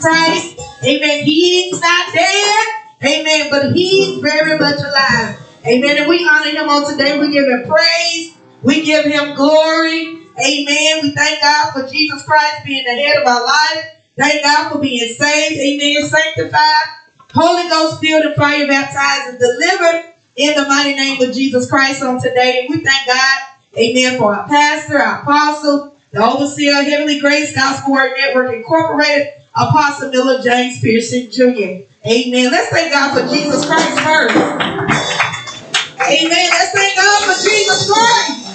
Christ, Amen, He's not dead. Amen. But He's very much alive. Amen. And we honor Him on today. We give Him praise. We give Him glory. Amen. We thank God for Jesus Christ being the head of our life. Thank God for being saved. Amen. Sanctified, Holy Ghost filled and fire baptized and delivered in the mighty name of Jesus Christ on today. And we thank God, amen, for our pastor, our apostle, the overseer, Heavenly Grace Gospel Word Network Incorporated, Apostle Miller James Pearson Jr. Amen. Let's thank God for Jesus Christ first. Amen. Let's thank God for Jesus Christ.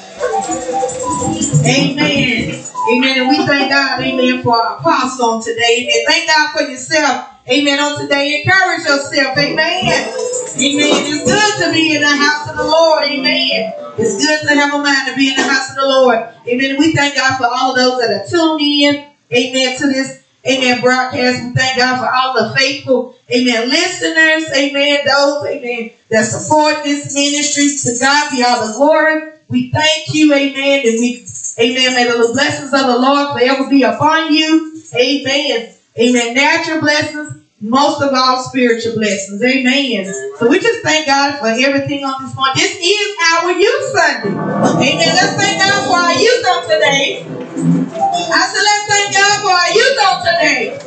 Amen. Amen. And we thank God, amen, for our apostle on today. Amen. Thank God for yourself. Amen. On today, encourage yourself. Amen. Amen. It's good to be in the house of the Lord. Amen. It's good to have a mind to be in the house of the Lord. Amen. We thank God for all those that are tuned in. Amen. To this, amen, broadcast. We thank God for all the faithful, amen, listeners. Amen. Those, amen, that support this ministry. To God be all the glory. We thank you, amen, and we, amen, may the blessings of the Lord forever be upon you. Amen. Amen. Natural blessings, most of all spiritual blessings. Amen. So we just thank God for everything on this morning. This is our youth Sunday. Amen. Let's thank God for our youth on today. I said, let's thank God for our youth on today.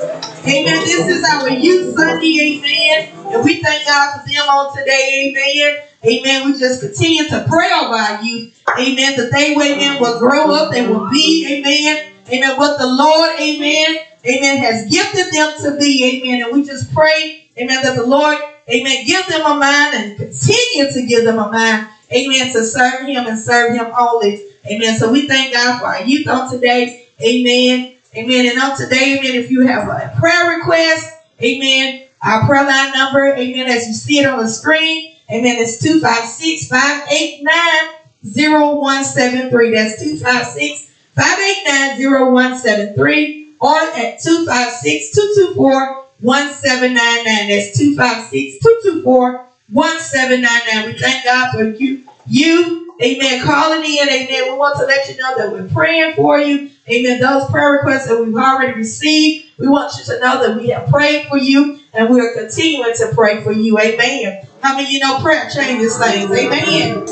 Amen. This is our youth Sunday. Amen. And we thank God for them on today. Amen. Amen. We just continue to pray over our youth. Amen. That they, amen, will grow up. They will be, amen. Amen. What the Lord, amen, amen, has gifted them to be. Amen. And we just pray, amen, that the Lord, amen, give them a mind and continue to give them a mind, amen, to serve Him and serve Him only. Amen. So we thank God for our youth on today. Amen. Amen. And on today, amen, if you have a prayer request, amen, our prayer line number, amen, as you see it on the screen, amen, it's 256 589 0173. That's 256 589 0173 or at 256 224 1799. That's 256 224 1799. We thank God for you. You, amen, calling in, amen. We want to let you know that we're praying for you. Amen. Those prayer requests that we've already received, we want you to know that we have prayed for you and we are continuing to pray for you. Amen. How many you know prayer changes things? Amen.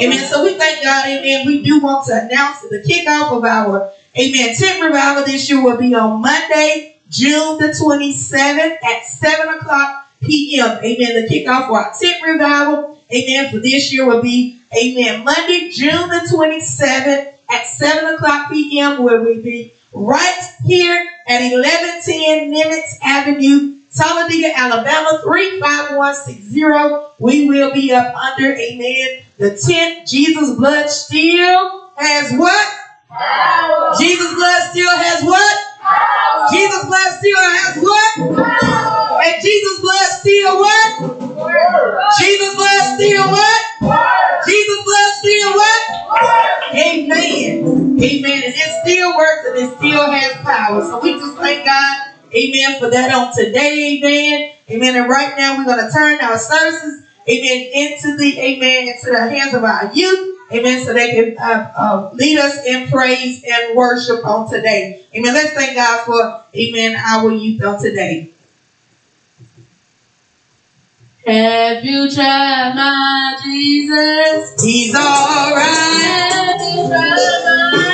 Amen. So we thank God, amen. We do want to announce that the kickoff of our, amen, tent revival this year will be on Monday, June the 27th at 7 o'clock p.m. Amen. The kickoff for our tent revival, amen, for this year will be, amen, Monday, June the 27th at 7 o'clock p.m. where we be right here at 1110 Nimitz Avenue, Talladega, Alabama, 35160. We will be up under, amen, the tent. Jesus' blood still has what? Power. Jesus' blood still has what? Power. Jesus' blood still has what? Power. And Jesus' blood still what? Jesus' blood still what? Jesus' blood still what? Amen. Amen. And it still works and it still has power. So we just thank God. Amen. For that on today. Amen. Amen. And right now we're going to turn our services. Amen. Into the amen. Into the hands of our youth. Amen. So they can uh, uh, lead us in praise and worship on today. Amen. Let's thank God for, amen, our youth on today. Have you tried my Jesus? He's all right. Have you tried my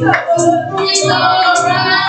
He's alright.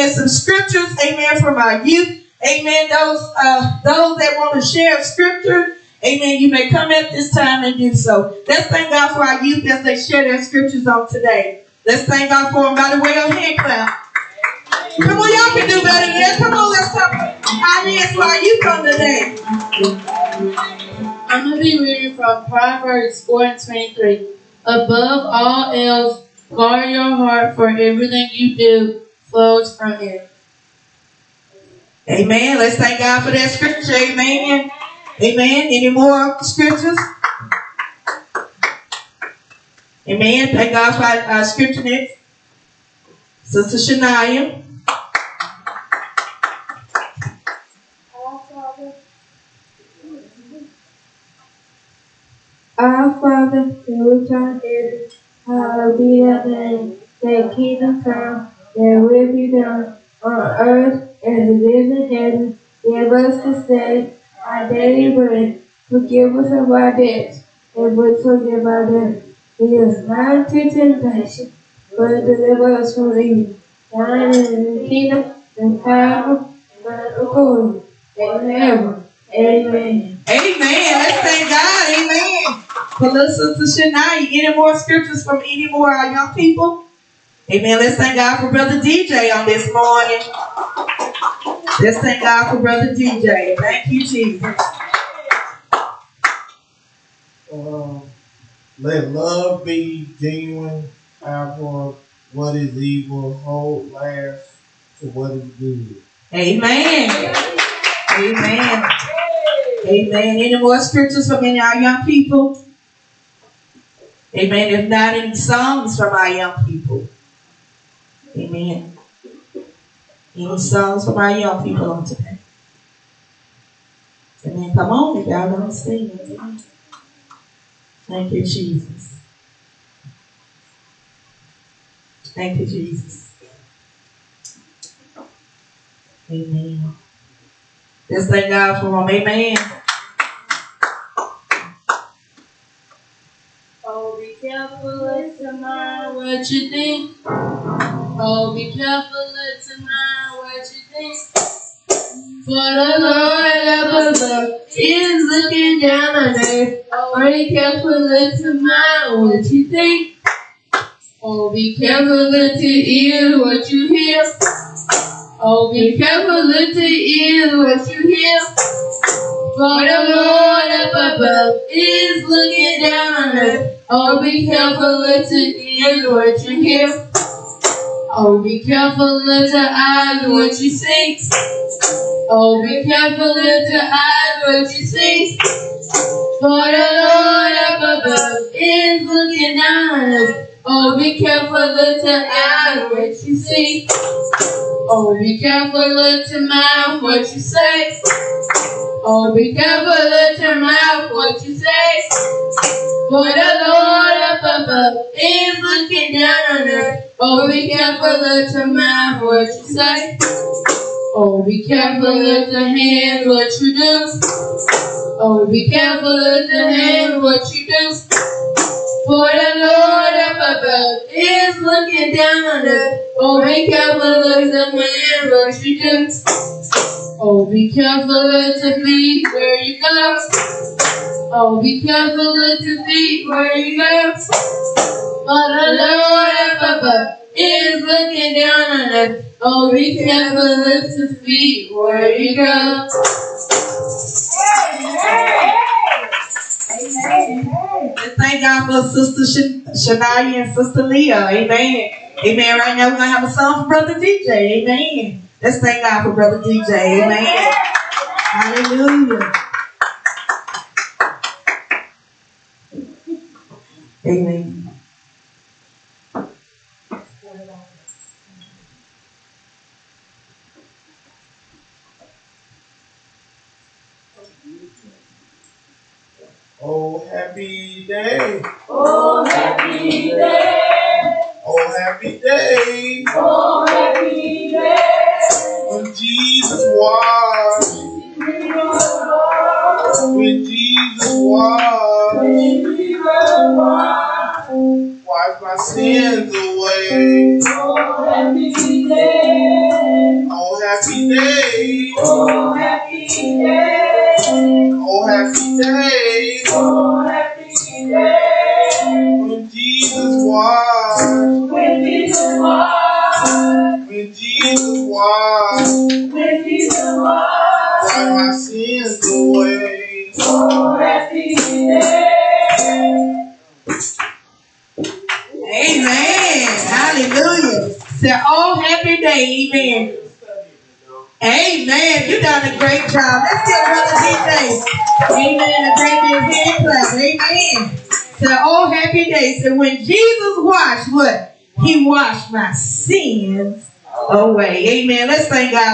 Amen, some scriptures. Amen. From our youth. Amen. Those, uh, those that want to share scripture. Amen. You may come at this time and do so. Let's thank God for our youth as they share their scriptures on today. Let's thank God for them by the way of hand clap. Come on, y'all can do better than that. Come on, let's clap our hands for our youth on today. I'm going to be reading from Proverbs 4 and 23. Above all else, guard your heart, for everything you do flows from it. Amen. Let's thank God for that scripture. Amen. Amen. Any more scriptures? Amen. Thank God for our, our scripture next. Sister Shania. Our Father, who art in heaven, hallowed be thy name. Thy kingdom come, thy will be done on uh, earth as it is in heaven. Give us this day our daily bread. Forgive us of our debts, and we forgive our debtors. Lead us not into temptation, but deliver us from evil. Thine is the kingdom, the power, and the glory, forever. Amen. Amen. Let's thank God. Amen. For little Sister Shania. Any more scriptures from any more of our young people? Amen. Let's thank God for Brother DJ on this morning. Let's thank God for Brother DJ. Thank you, Jesus. Um, let love be genuine, powerful. What is evil, hold last to what is good. Amen. Amen. Amen. Any more scriptures from any of our young people? Amen. If not, any songs from our young people? Amen. Any songs from our young people on today? Amen. Come on, if y'all don't sing. Thank you, Jesus. Thank you, Jesus. Amen. Let's thank God for them. Amen. Oh, be careful, let to mind what you think. Oh, be careful, to mind what you think. For the Lord above is looking down on earth. Oh, be careful, to mind what you think. Oh, be careful, to ear what you hear. Oh, be careful, to ear what you hear. For the Lord up above is looking down on us. Oh, be careful, let to ear what you hear. Oh, be careful, let to eyes what you see. Oh, be careful, let to eyes what you see. For the Lord up above is looking down on us. Oh, be careful, to eyes what you see. Oh, be careful, let to mouth what you say. Oh, be careful, your mouth what you say. For the Lord up above is looking down on earth. Oh, be careful, your mouth what you say. Oh, be careful, let your hands what you do. Oh, be careful, let your hands what you do. For the Lord up above is looking down on us. Oh, be careful, let your hands what you do. Oh, be careful at your feet where you go. Oh, be careful at your feet where you go. For the Lord up above is looking down on us. Oh, be careful at your feet where you go. Let's thank God for Sister Sh- Shania and Sister Leah. Amen. Amen. Right now we're to have a song for Brother DJ. Amen. Let's thank God for Brother DJ. Amen. Hallelujah. Amen.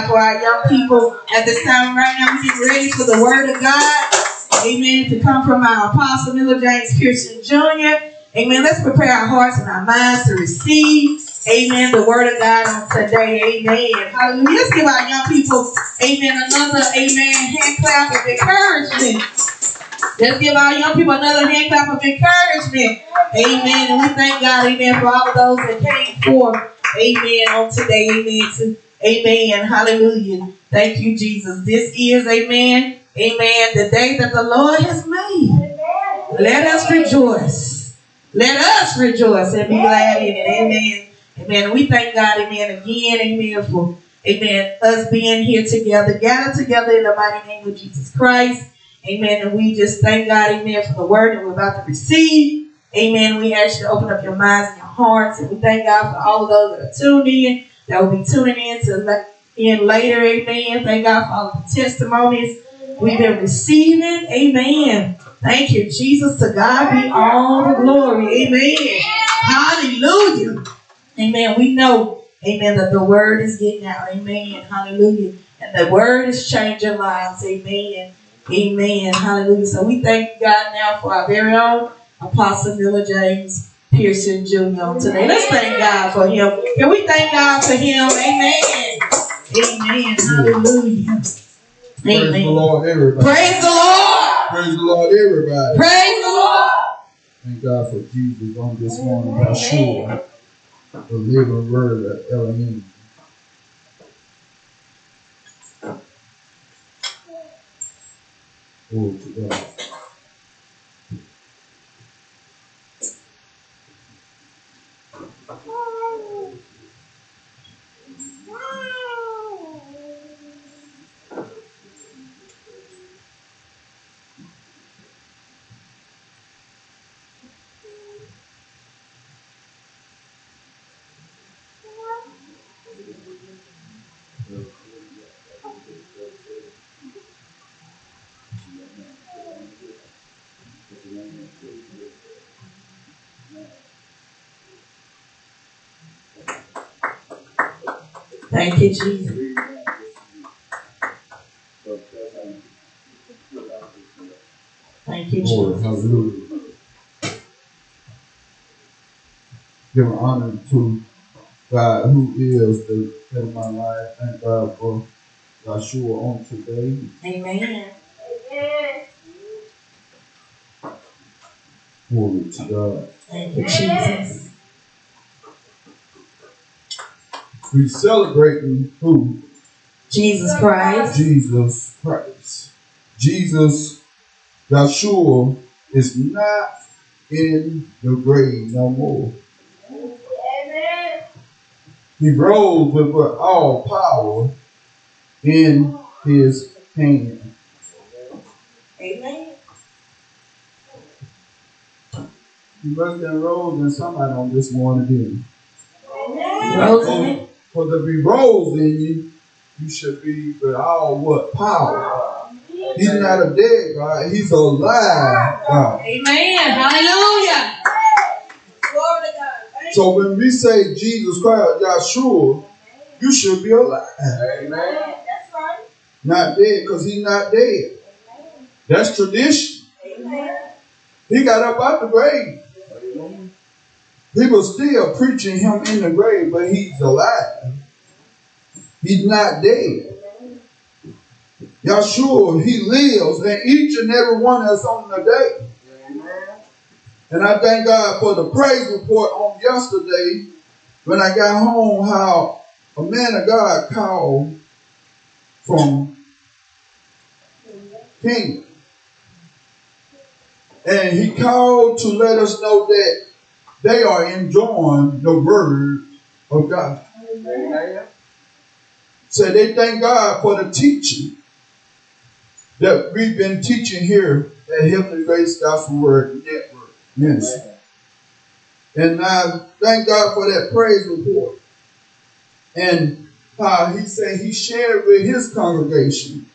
For our young people at this time right now. We're getting ready for the word of God. Amen. To come from our Apostle Miller James Pearson Jr. Amen. Let's prepare our hearts and our minds to receive. Amen. The word of God on today. Amen. Hallelujah. Let's give our young people, amen, another, amen, hand clap of encouragement. Let's give our young people another hand clap of encouragement. Amen. And we thank God, amen, for all of those that came forth. Amen. On today. Amen. Amen. Hallelujah. Thank you, Jesus. This is, amen. Amen. The day that the Lord has made. Let us rejoice. Let us rejoice and be glad in it. Amen. Amen. We thank God, amen, again, amen, for, amen, us being here together, gathered together in the mighty name of Jesus Christ. Amen. And we just thank God, amen, for the word that we're about to receive. Amen. We ask you to open up your minds and your hearts. And we thank God for all of those that are tuned in, that will be tuning in to in later. Amen. Thank God for all the testimonies we've been receiving. Amen. Thank you, Jesus. To God be all the glory. Amen. Hallelujah. Amen. We know, amen, that the word is getting out. Amen. Hallelujah. And the word is changing lives. Amen. Amen. Hallelujah. So we thank God now for our very own Apostle Miller James Pearson Jr. today. Let's thank God for him. Can we thank God for him? Amen. Amen. Hallelujah. Praise the Lord, everybody. Praise the Lord. Praise the Lord, everybody. Praise the Lord. Thank God for Jesus on this morning, Yeshua, the living word of Elohim. Glory to God. Thank you, Jesus. Thank you, Jesus. hallelujah. Give honor to God, who is the head of my life. Thank God for Yeshua on today. Amen. Glory to God. Thank you, Jesus. We celebrating who? Jesus Christ. Jesus Christ. Jesus, Yeshua, is not in the grave no more. Amen. He rose with with all power in his hand. Amen. He must have rose in somebody on this morning, didn't? Rose in it. For to be rose in you, you should be with all what power. He's not a dead God, he's alive God. Amen. Hallelujah. So when we say Jesus Christ, Yeshua, you should be alive. Amen. Not dead, because he's not dead. That's tradition. He got up out the grave. He was still preaching him in the grave, but he's alive. He's not dead. Yahshua, he lives, and each and every one of us on the day. And I thank God for the praise report on yesterday when I got home, how a man of God called from Kingdom. And he called to let us know that they are enjoying the word of God. So they thank God for the teaching that we've been teaching here at Heavenly Grace Gospel Word Network Ministry. And I thank God for that praise report. And how he said he shared with his congregation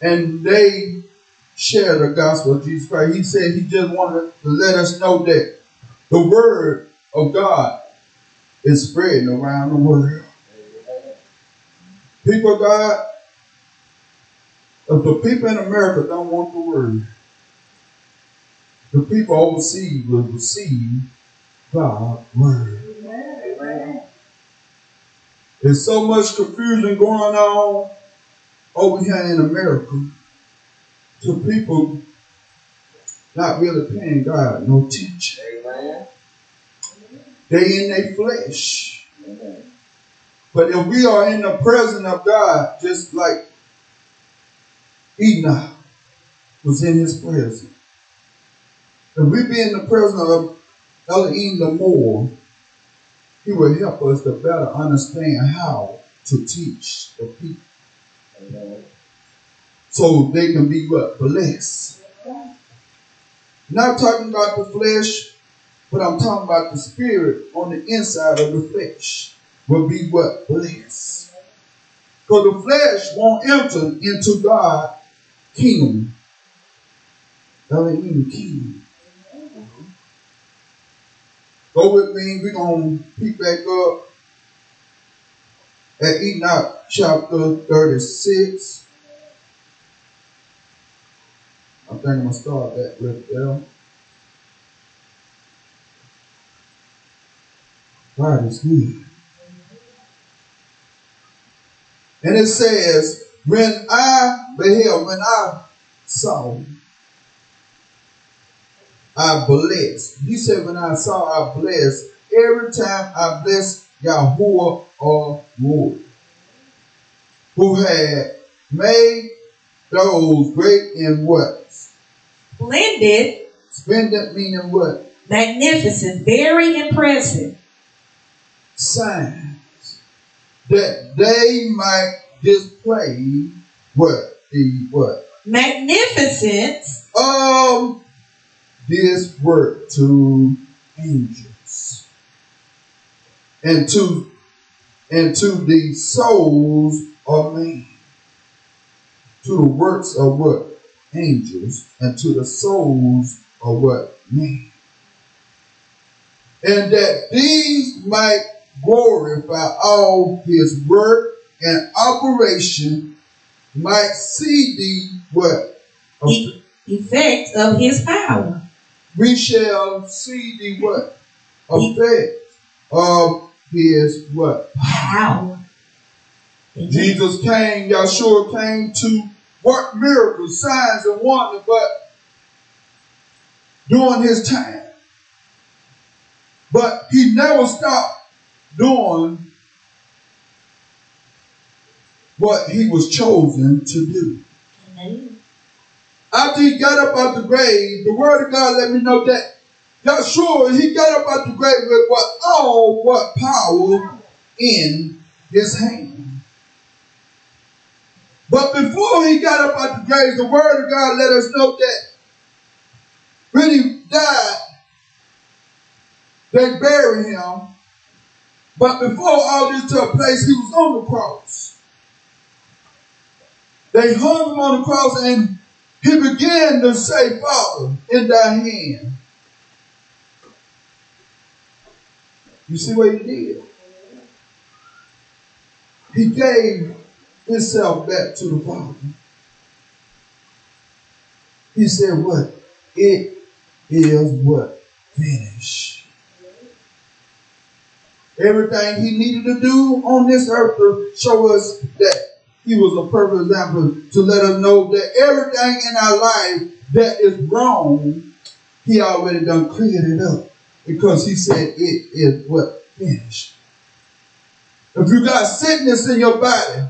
and they shared the gospel of Jesus Christ. He said he just wanted to let us know that the word of God is spreading around the world. People of God, if the people in America don't want the word, the people overseas will receive God's word. There's so much confusion going on over here in America to people not really paying God no attention. They in their flesh. But if we are in the presence of God, just like Enoch was in his presence, if we be in the presence of Elohim the more, he will help us to better understand how to teach the people. So they can be what? Blessed. Not talking about the flesh, but I'm talking about the spirit on the inside of the flesh will be what? Blessed. Because the flesh won't enter into God's kingdom. Elohim kingdom. Go with me. We're going to pick back up at Enoch chapter 36. I think I'm to start that right there. God is good. And it says, when I beheld, when I saw, I blessed. He said, when I saw, I blessed. Every time I blessed Yahuwah or Lord, who had made those great in what? Splendid, Splendid meaning what? magnificent, very impressive. Signs that they might display what? The what? Magnificence Of this work to angels and to and to the souls of men. To the works of what? Angels and to the souls of what? Men. And that these might glorify all his work and operation might see the what? E- effect of his power. we shall see the what? Effect of his what? Power. Jesus came, Yahshua came to work miracles, signs, and wonders, but during his time. But he never stopped doing what he was chosen to do. Amen. After he got up out the grave, the word of God let me know that Yahshua, he got up out the grave with what all what power in his hand. But before he got up out the grave, the word of God let us know that when he died, they buried him. But before all this took place, he was on the cross. They hung him on the cross and he began to say, Father, in thy hand. You see what he did? He gave himself back to the Father. He said, What? It is what? Finished. everything he needed to do on this earth to show us that he was a perfect example to let us know that everything in our life that is wrong, he already done cleared it up because he said it is what finished. If you got sickness in your body,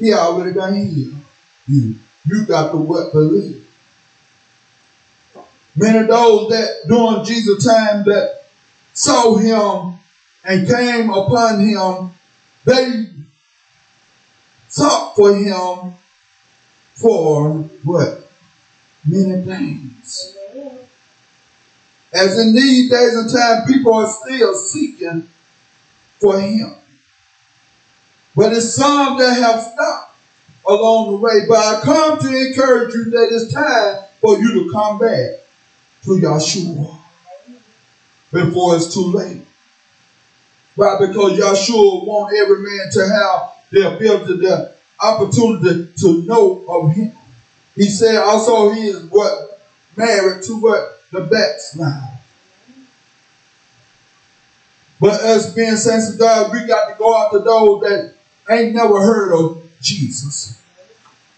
he already done healed you. You got to what believe. Many of those that during Jesus' time that saw him and came upon him, they sought for him for what? Many things. As in these days and time, people are still seeking for him. But it's some that have stopped along the way. But I come to encourage you that it's time for you to come back to Yahshua before it's too late. Why? Because Yahshua want every man to have the ability, the opportunity to know of him. He said also he is what? Married to what? The backslider. But us being saints of God, we got to go out to those that ain't never heard of Jesus.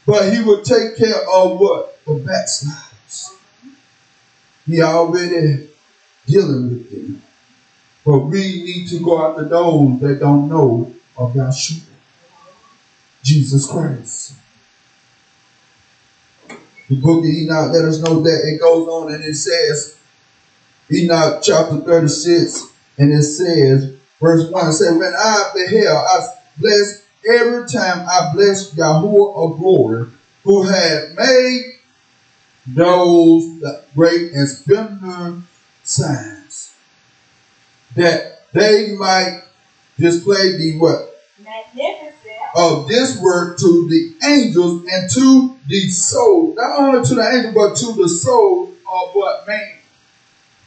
But he will take care of what? The backsliders. He already dealing with them. But we need to go out to those that don't know of Yahshua. Jesus Christ. The book of Enoch let us know that it goes on and it says, Enoch chapter 36, and it says, verse 1, it says, When I beheld, I blessed every time I bless Yahuwah of glory, who had made those great and splendor signs, that they might display the what? Magnificent. of this work to the angels and to the soul. Not only to the angel, but to the soul of what man.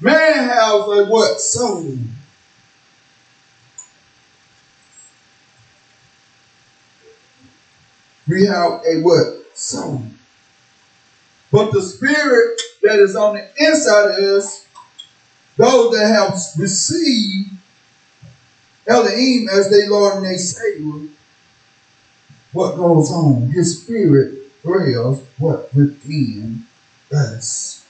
Man has a what soul. We have a what soul. But the spirit that is on the inside of us, those that have received Elohim as their Lord and their Savior, what goes on. His spirit dwells what within us.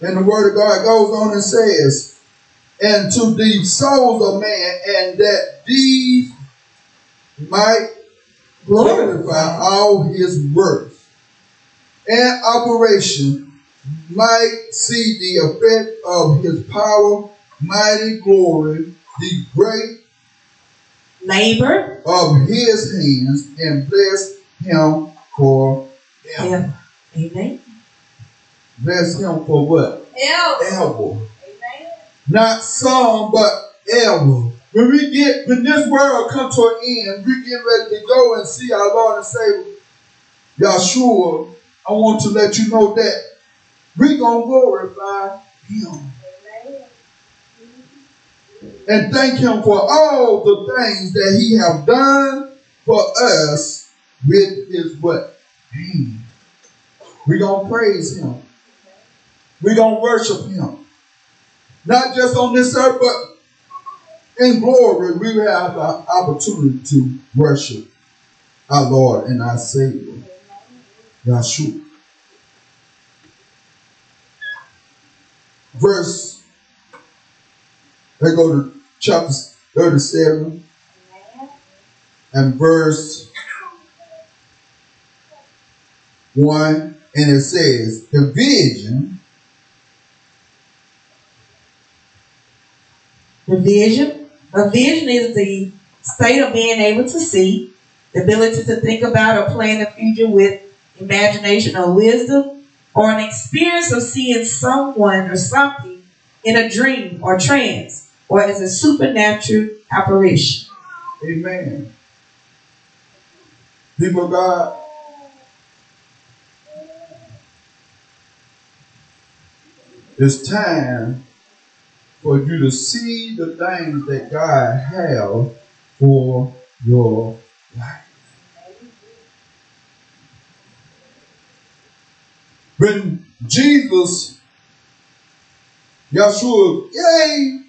And the word of God goes on and says, and to the souls of man, and that these might glorify all his works and operation, might see the effect of his power, mighty glory, the great Labor. of his hands and bless him for ever. Amen. Bless him for what? Ever. Not some, but ever. When we get, when this world come to an end, we get ready to go and see our Lord and Savior, Yahshua, I want to let you know that we going to glorify him. and thank him for all the things that he have done for us with his what? We're to praise him. We're to worship him. Not just on this earth, but in glory, we have the opportunity to worship our Lord and our Savior, Yahshua. Verse, let's go to chapter 37 and verse 1, and it says, The vision The vision. A vision is the state of being able to see, the ability to think about or plan the future with imagination or wisdom, or an experience of seeing someone or something in a dream or trance, or as a supernatural apparition. Amen. People of God, it's time for you to see the things that God has for your life. When Jesus Yeshua gave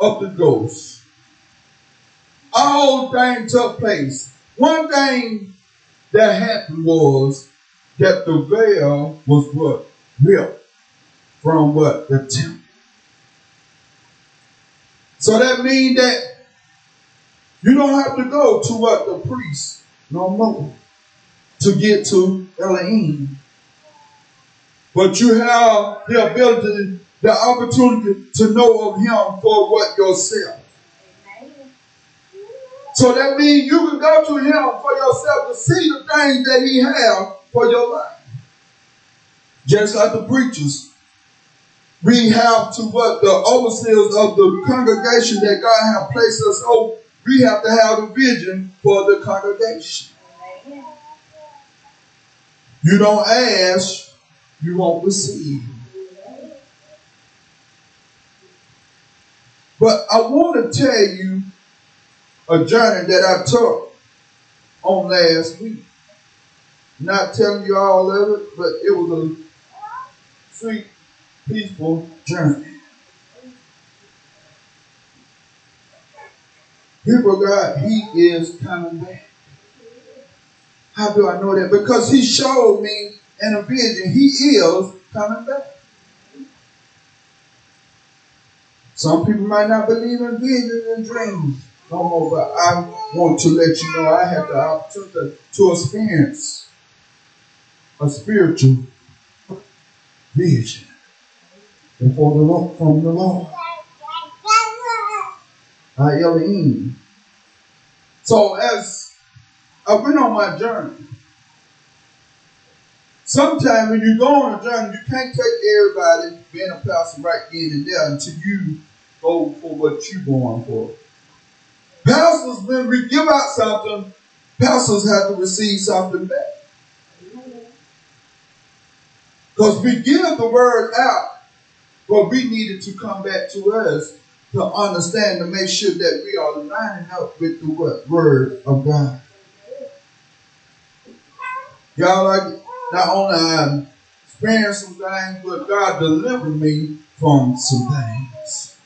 up the ghost. All things took place. One thing that happened was that the veil was what? Ripped from what? The temple. So that means that you don't have to go to what? The priest no more to get to Elohim. But you have the ability, the opportunity to know of him for what yourself. So that means you can go to him for yourself to see the things that he has for your life. Just like the preachers. We have to what the overseers of the congregation that God has placed us over. We have to have a vision for the congregation. You don't ask, you won't receive. But I want to tell you a journey that I took on last week. Not telling you all of it, but it was a sweet, peaceful journey. People God, He is coming back. How do I know that? Because He showed me in a vision, He is coming back. Some people might not believe in visions and dreams no more, but I want to let you know I had the opportunity to experience a spiritual vision before the Lord, from the Lord. Elohim. So as I went on my journey, sometimes when you go on a journey, you can't take everybody being a pastor right then and there until you go for what you're going for. Pastors, when we give out something, pastors have to receive something back. Because we give the word out, but we needed to come back to us to understand, to make sure that we are lining up with the what? word of God. Y'all like not only um, I experienced some things, but God delivered me from some things.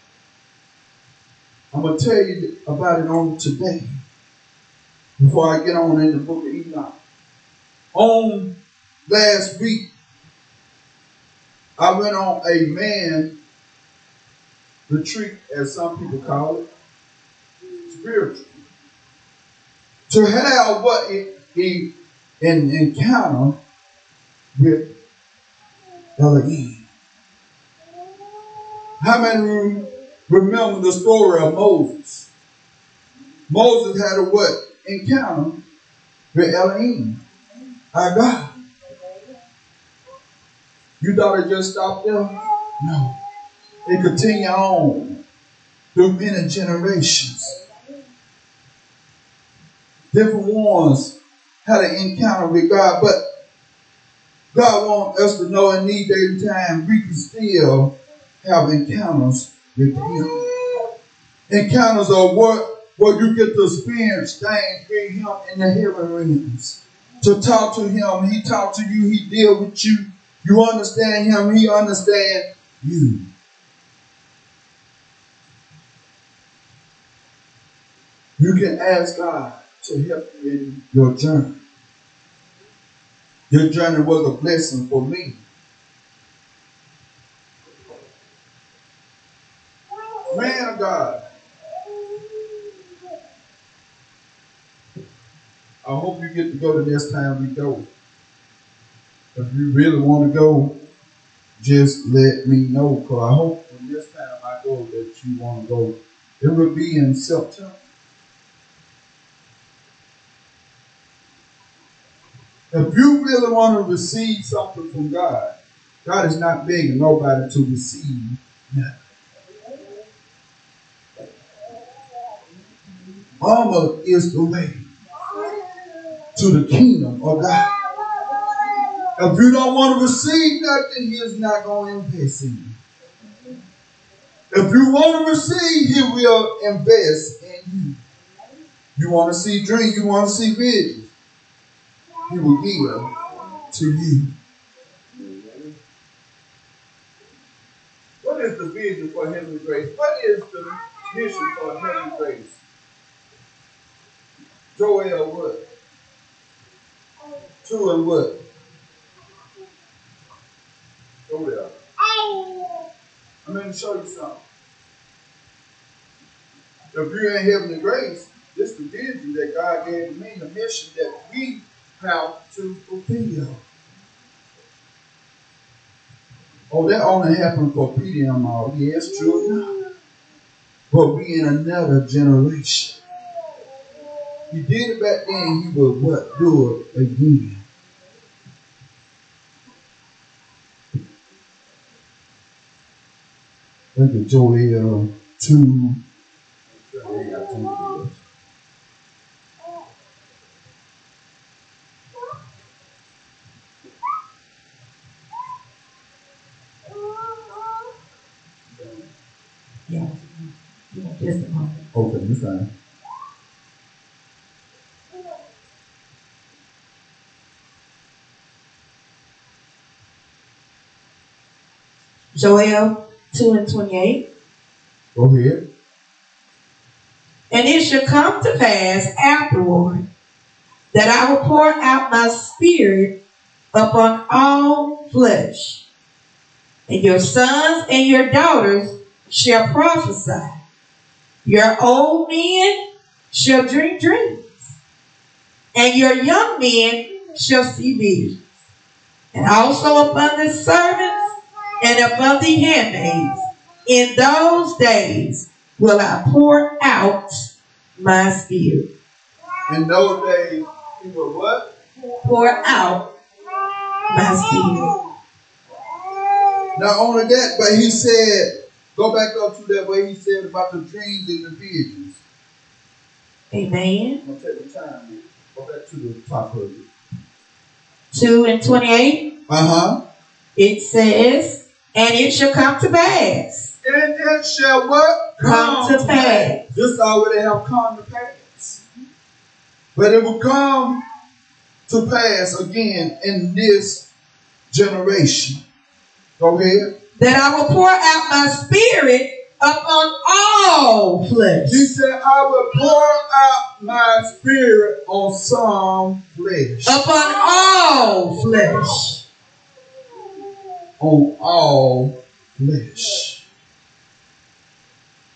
I'm gonna tell you about it on today. Before I get on in the book of Enoch. On last week, I went on a man retreat, as some people call it, spiritual. To have what he an encounter with Elohim. How many of you remember the story of Moses? Moses had a what? Encounter with Elohim, our God. You thought it just stopped there? No. It continued on through many generations. Different ones had an encounter with God, but God wants us to know in these days and time we can still have encounters with Him. Encounters are what where you get to experience things with Him in the heaven realms. To talk to Him, He talk to you, He deal with you. You understand Him, He understand you. You can ask God to help you in your journey. Your journey was a blessing for me. Man of God. I hope you get to go the next time we go. If you really want to go, just let me know. Because I hope when this time I go that you want to go. It will be in September. If you really want to receive something from God, God is not begging nobody to receive nothing. Mama is the way to the kingdom of God. If you don't want to receive nothing, He is not going to invest in you. If you want to receive, He will invest in you. You want to see dreams, you want to see visions. He will give to you. What is the vision for Heavenly Grace? What is the mission for Heavenly Grace? Joel what? Two and what? There. I'm going to show you something. If you're in Heavenly Grace, this is the vision that God gave me, the mission that we have to fulfill. Oh, that only happened for and all. Uh, yes, true. But we in another generation. He did it back then, he will what? Do it again. Look at Joel 2. Yeah. Yeah, Just a moment. Okay, you fine. Joel 2 and 28. Go ahead. And it shall come to pass afterward that I will pour out my spirit upon all flesh. And your sons and your daughters shall prophesy. Your old men shall dream dreams. And your young men shall see visions. And also upon the servants and upon the handmaids in those days will I pour out my spirit. In those days, he will what? Pour out my spirit. Not only that, but he said, go back up to that way he said about the dreams and the visions. Amen. I'm going to take the time. here. Go back to the top of it. 2 and 28, Uh huh. it says, And it shall come to pass. And it shall what? Come to pass. This already have come to pass. But it will come to pass again in this generation. Go ahead. That I will pour out my spirit upon all flesh. He said, I will pour out my spirit on some flesh. Upon all flesh. On all flesh.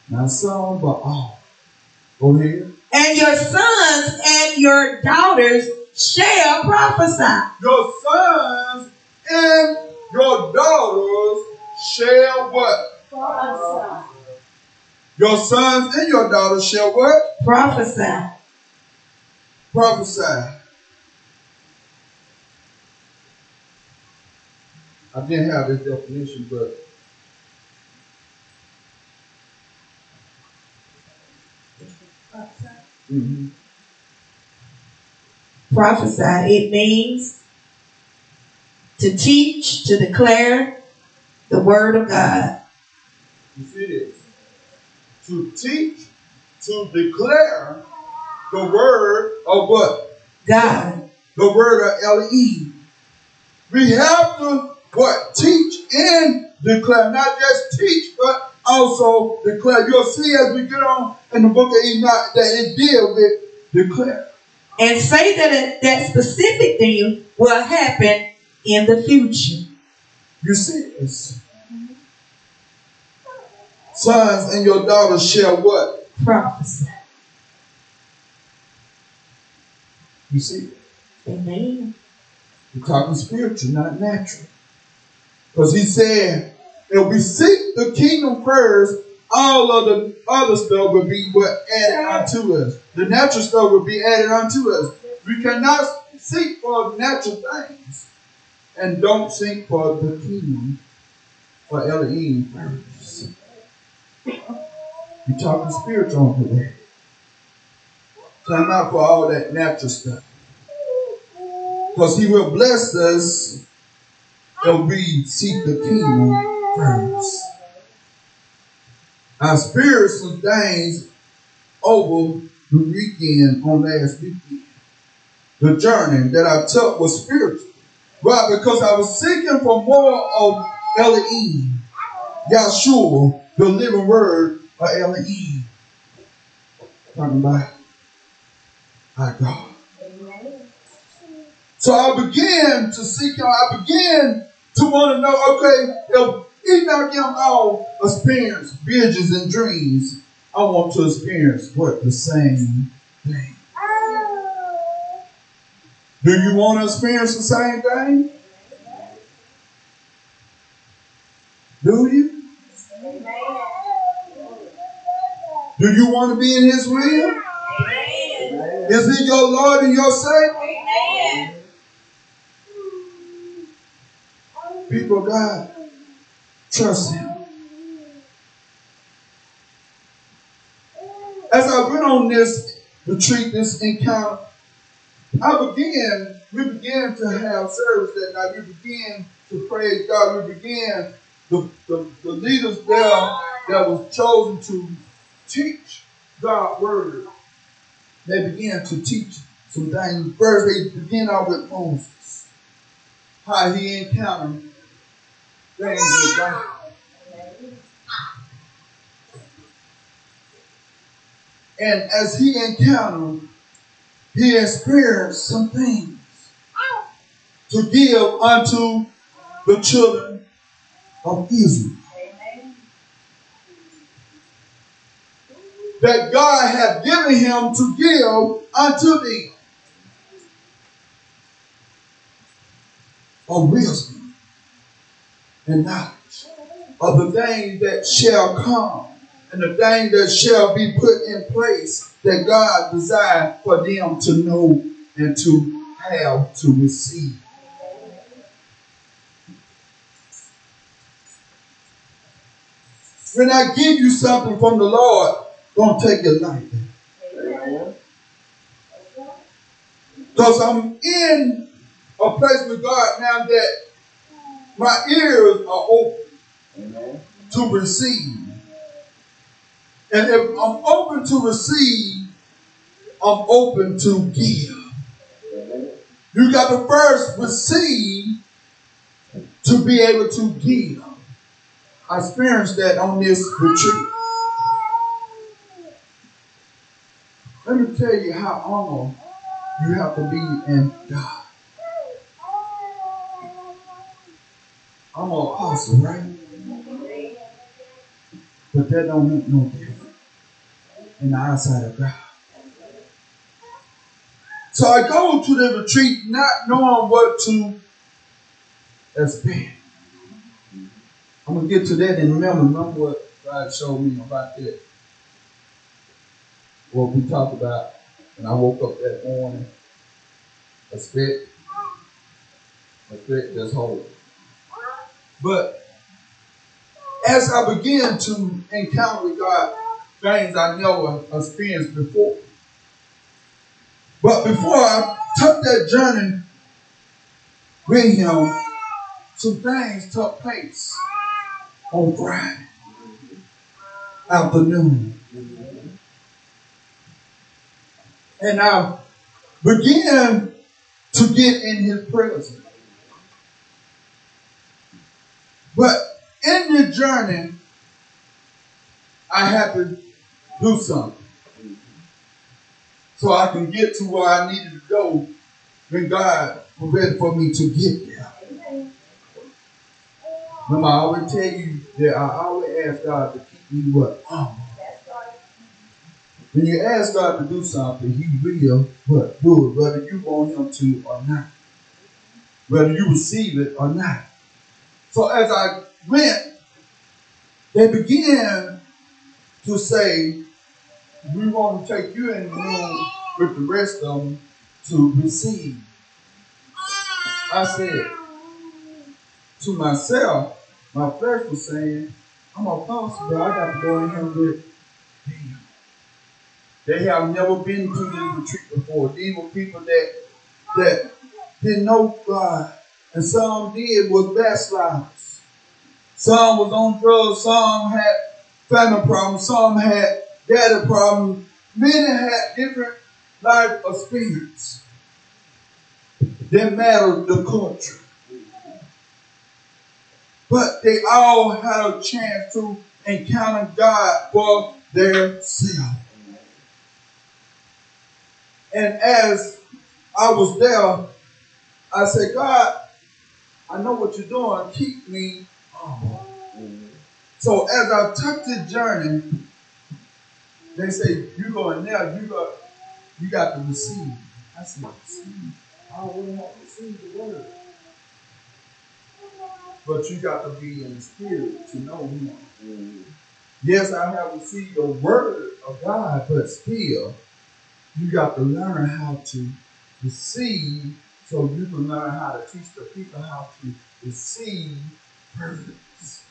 Not some, but all. Go ahead. And your sons and your daughters shall prophesy. Your sons and your daughters shall what? Prophesy. Your sons and your daughters shall what? Prophesy. Prophesy. I didn't have this definition, but Mhm. Prophesy. It means to teach, to declare the word of God. you see this. To teach, to declare the word of what? God. the word of Elohim. We have to what teach and declare, not just teach, but also declare. You'll see as we get on in the book of Enoch that it deals with declare. And say that that specific thing will happen in the future. You see this. Sons and your daughters shall what? Prophesy. You see, Amen. we're talking spiritual, not natural. Because he said, if we seek the kingdom first, all of the other stuff will be what added unto us. The natural stuff will be added unto us. We cannot seek for natural things and don't seek for the kingdom for Elohim first. We're talking spiritual on today. Time out for all that natural stuff. Because he will bless us if we seek the kingdom first. Experienced some things over the weekend on last weekend. The journey that I took was spiritual. Right, because I was seeking for more of Elohim. Yahshua, the living word of Elohim. Talking about our God. So I began to seek out, I began to want to know, okay, if Enoch and all experience visions and dreams, I want to experience what? The same thing. Do you want to experience the same thing? Do you? Do you want to be in His will? Is He your Lord and your Savior? People of God, trust Him. As I went on this retreat, this encounter, I began, we began to have service that night. We began to praise God. We began, the, the, the leaders there that was chosen to teach God's word, they began to teach some things. First, they began out with Moses, how he encountered God. And as he encountered, he experienced some things to give unto the children of Israel. That God had given him to give unto them of wisdom and knowledge of the things that shall come and the things that shall be put in place that God desired for them to know and to have to receive. When I give you something from the Lord, don't take it lightly. Because I'm in a place with God now that my ears are open to receive. And if I'm open to receive, I'm open to give. You got to first receive to be able to give. I experienced that on this retreat. Let me tell you how honored you have to be in God. I'm an apostle, right? But that don't make no difference in the eyesight of God. So I go to the retreat not knowing what to expect. I'm gonna get to that in a minute. Remember what God showed me about that. What we talked about when I woke up that morning. Expect, expect that's holy. But as I began to encounter God, things I never experienced before. But before I took that journey with him, some things took place on Friday afternoon. And I began to get in his presence. But in the journey, I had to do something. So I can get to where I needed to go when God was ready for me to get there. Remember, I always tell you that I always ask God to keep me what? When you ask God to do something, He will what? Do it, whether you want Him to or not. Whether you receive it or not. So as I went, they began to say, we want to take you in the room with the rest of them to receive. I said to myself, my flesh was saying, I'm a apostle, but I got to go in here with them. They have never been to this retreat before. These were people that that didn't know God. And some did with was backsliders. Some was on drugs, some had family problems, some had daddy problems. Many had different life experience. Didn't matter the culture. but they all had a chance to encounter God for their. And as I was there, I said, God, I know what you're doing. Keep me humble. So as I took the journey, they say, you're going now, you got you got to receive. I said, receive. I already have the word. But you got to be in the spirit to know him. Yes, I have received the word of God, but still, you got to learn how to receive so you can learn how to teach the people how to receive words.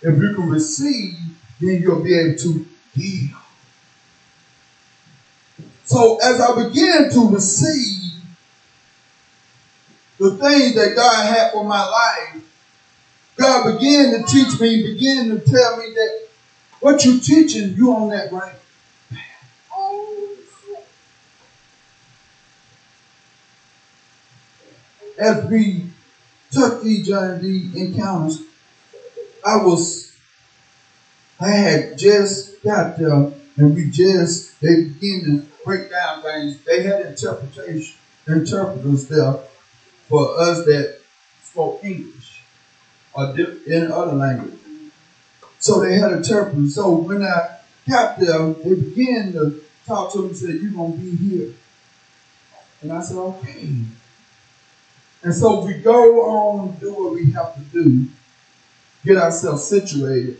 If you can receive, then you'll be able to give. So as I began to receive the things that God had for my life, God began to teach me, began to tell me that what you're teaching, you on that right as we took each other the encounters, I was, I had just got there and we just, they began to break down things. They had interpretation, interpreters there for us that spoke English or in other language. So they had interpreters. So when I got there, they began to talk to me and said, you're going to be here. And I said, okay. And so we go on and do what we have to do, get ourselves situated.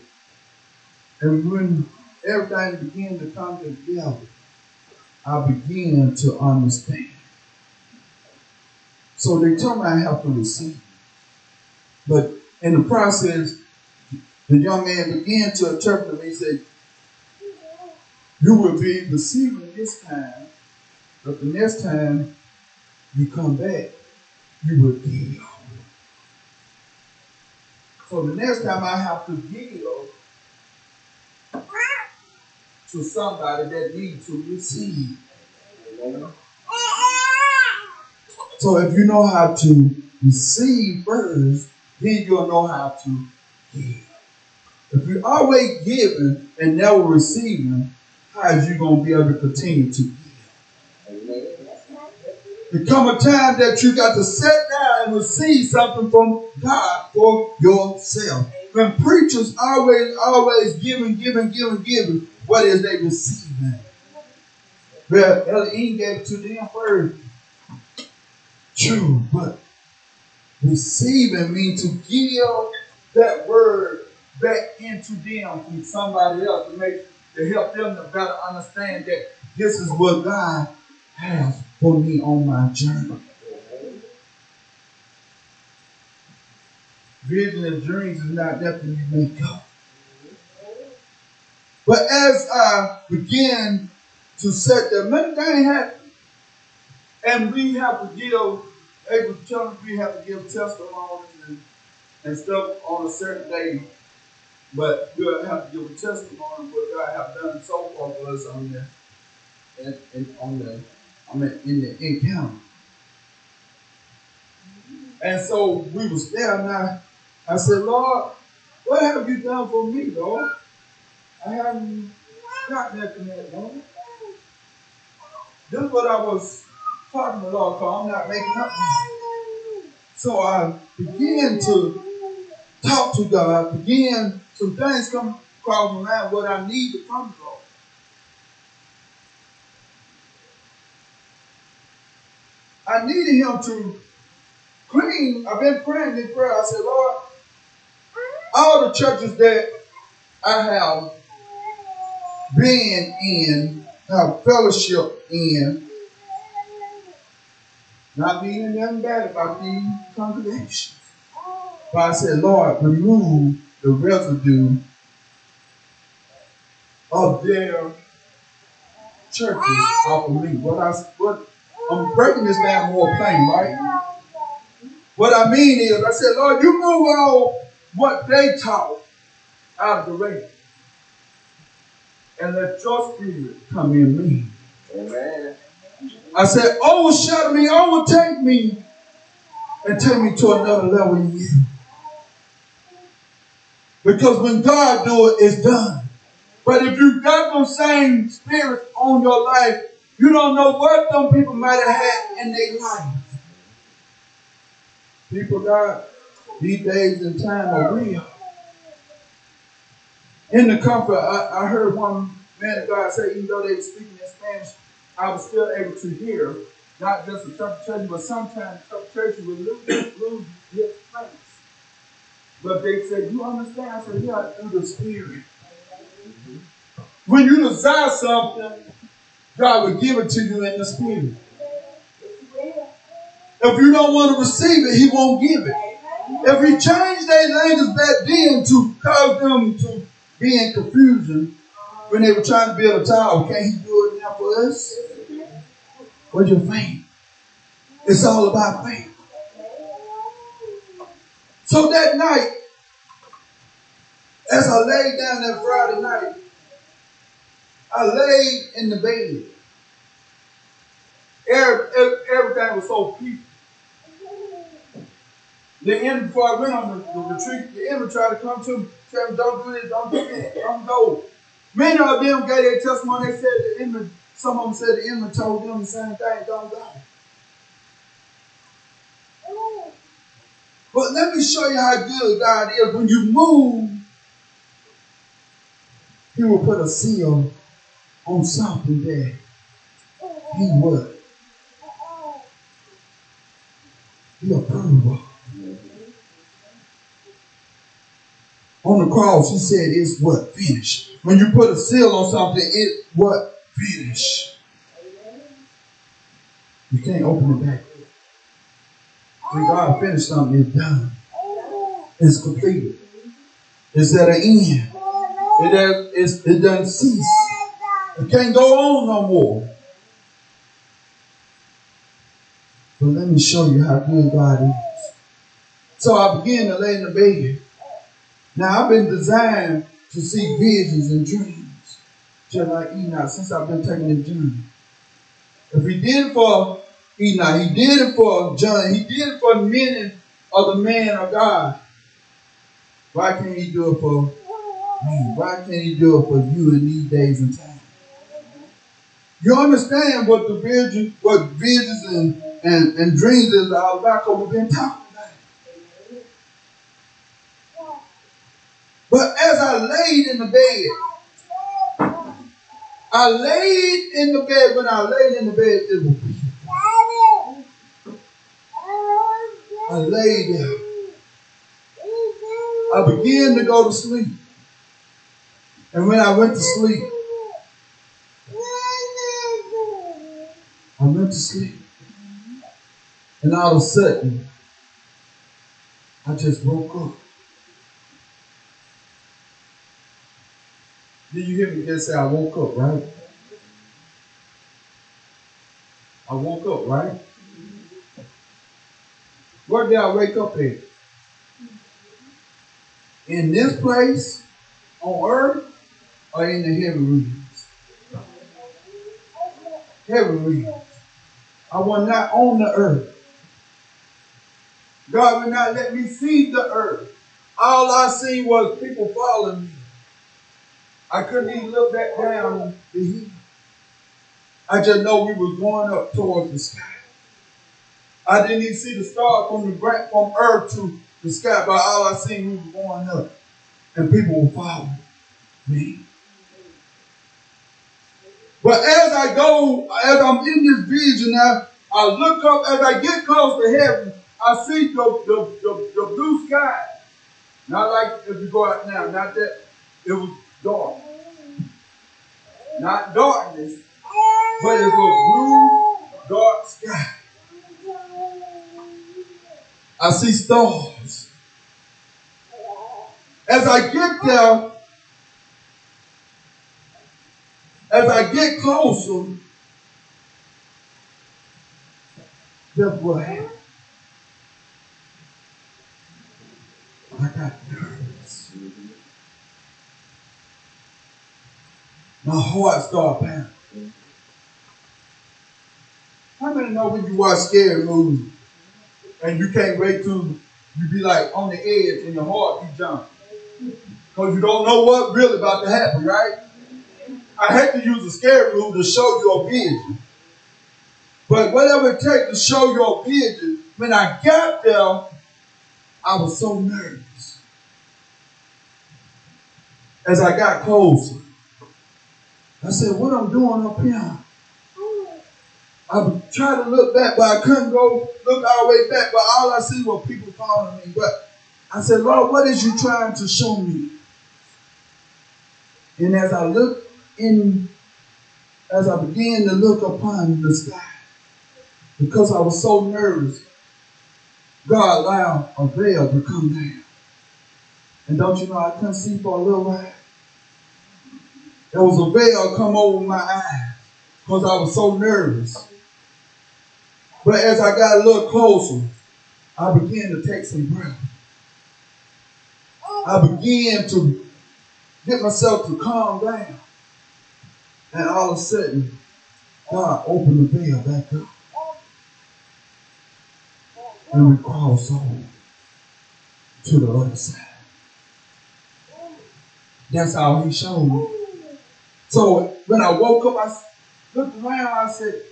And when everything began to come together, I began to understand. So they told me I have to receive. But in the process, the young man began to interpret me. He said, You will be receiving this time, but the next time you come back, you will give. So the next time I have to give to somebody that needs to receive. So if you know how to receive first, then you'll know how to give. If you're always giving and never receiving, how is you going to be able to continue to? There come a time that you got to sit down and receive something from God for yourself. When preachers always, always giving, giving, giving, giving, what is they receiving? Well, Elohim gave to them first. True, but receiving means to give that word back into them from somebody else to make to help them to better understand that this is what God has for me on my journey. Vision and dreams is not nothing you make up. But as I begin to set the many things happen, and we have to give, able to tell we have to give testimonies and, and stuff on a certain day. But we'll have to give a testimony what God have done so far for us on the, and, and on the, I mean, in the encounter. And so we was there, and I, I said, Lord, what have you done for me, Lord? I haven't got nothing yet, Lord. This is what I was talking to Lord, because I'm not making up. So I began to talk to God, began some things come across my mind what I need to come I needed him to clean. I've been praying this prayer. I said, Lord, all the churches that I have been in, have fellowship in, not meaning nothing bad about these congregations. But I said, Lord, remove the residue of their churches off of me. What I what I'm breaking this down more plain, right? What I mean is, I said, Lord, you move all what they taught out of the way. And let your spirit come in me. Amen. I said, overshadow me, overtake me, and take me to another level in you. Because when God do it, it's done. But if you got those same spirits on your life, you don't know what them people might have had in their life. People, God, these days and time are real. In the comfort, I, I heard one man of God say, even though they were speaking in Spanish, I was still able to hear, not just couple churches, but sometimes couple would lose, lose his place. But they said, You understand? I said, Yeah, through the Spirit. When you desire something, God will give it to you in the Spirit. If you don't want to receive it, He won't give it. If He changed their language back then to cause them to be in confusion when they were trying to build a tower, can He do it now for us? What's your faith? It's all about faith. So that night, as I laid down that Friday night, I laid in the bed. Every, every- everything was so peaceful. The enemy, before I went on the, the retreat, the enemy tried to come to me, tell me, don't do this, don't do that, don't go. Many of them gave their testimony. They said the enemy, some of them said the enemy told them the same thing, don't go. But let me show you how good God is. When you move, He will put a seal on something that He would. He approved. On the cross, He said, "It's what finished." When you put a seal on something, it what finished. You can't open it back. When God finished something, it's done. It's completed. It's at an end. It, has, it's, it doesn't cease. It can't go on no more. But let me show you how good God is. So I began to lay in the bed. Now I've been designed to see visions and dreams, just like Enoch, since I've been taking the journey. If he did it for Enoch, he did it for John, he did it for many of the men of God. Why can't he do it for me? Why can't he do it for you in these days and times? You understand what the vision, what visions and, and, and dreams because we've been talking about. But as I laid in the bed, I laid in the bed. When I laid in the bed, it was. I laid there. I began to go to sleep. And when I went to sleep, I went to sleep. And all of a sudden, I just woke up. Did you hear me just say I woke up, right? I woke up, right? Where did I wake up at? In this place on earth or in the heaven regions? Heaven regions. I was not on the earth. God would not let me see the earth. All I seen was people following me. I couldn't even look back down hill. I just know we was going up towards the sky. I didn't even see the star from the ground, from earth to the sky, but all I seen we was going up, and people were following me. But as I go, as I'm in this vision now, I look up as I get close to heaven. I see the the, the, the blue sky. Not like if you go out now, not that it was dark. Not darkness, but it's a blue, dark sky. I see stars. As I get there, as I get closer, guess what happened? I got nervous. My heart started pounding. How many know when you watch scary movies and you can't wait till you be like on the edge and your heart be jumping? Because you don't know what really about to happen, right? I hate to use a scary movie to show your vision. But whatever it takes to show your vision, when I got there, I was so nervous. As I got closer, I said, what I'm doing up here? I tried to look back, but I couldn't go look all the way back. But all I see were people following me. But I said, Lord, what is you trying to show me? And as I looked in, as I began to look upon the sky, because I was so nervous, God allowed a veil to come down. And don't you know, I couldn't see for a little while. There was a veil come over my eyes because I was so nervous. But as I got a little closer, I began to take some breath. I began to get myself to calm down. And all of a sudden, God opened the veil back up. And we crossed over to the other side. That's how he showed me. So when I woke up, I looked around, I said,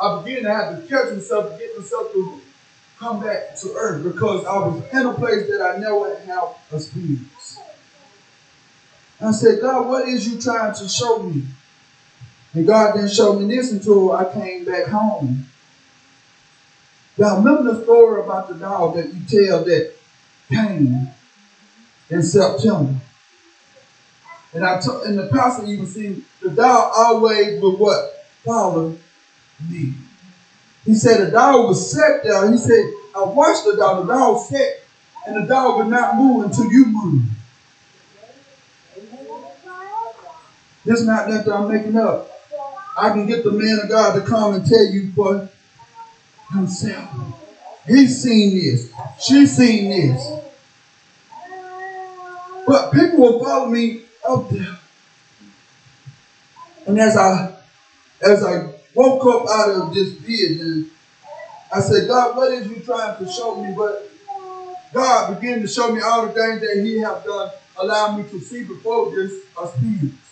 I began to have to catch myself, get myself to come back to earth because I was in a place that I never had experienced. I said, God, what is you trying to show me? And God didn't show me this until I came back home. Y'all remember the story about the dog that you tell that came in September? And I told, and the pastor even seen the dog always would what? Follow me. He said the dog was set there. He said, I watched the dog. The dog sat, and the dog would not move until you move. This not nothing I'm making up. I can get the man of God to come and tell you for himself. He's seen this. She's seen this. But people will follow me up there. And as I as I woke up out of this vision, I said, God, what is you trying to show me? But God began to show me all the things that He have done, allow me to see before this experience.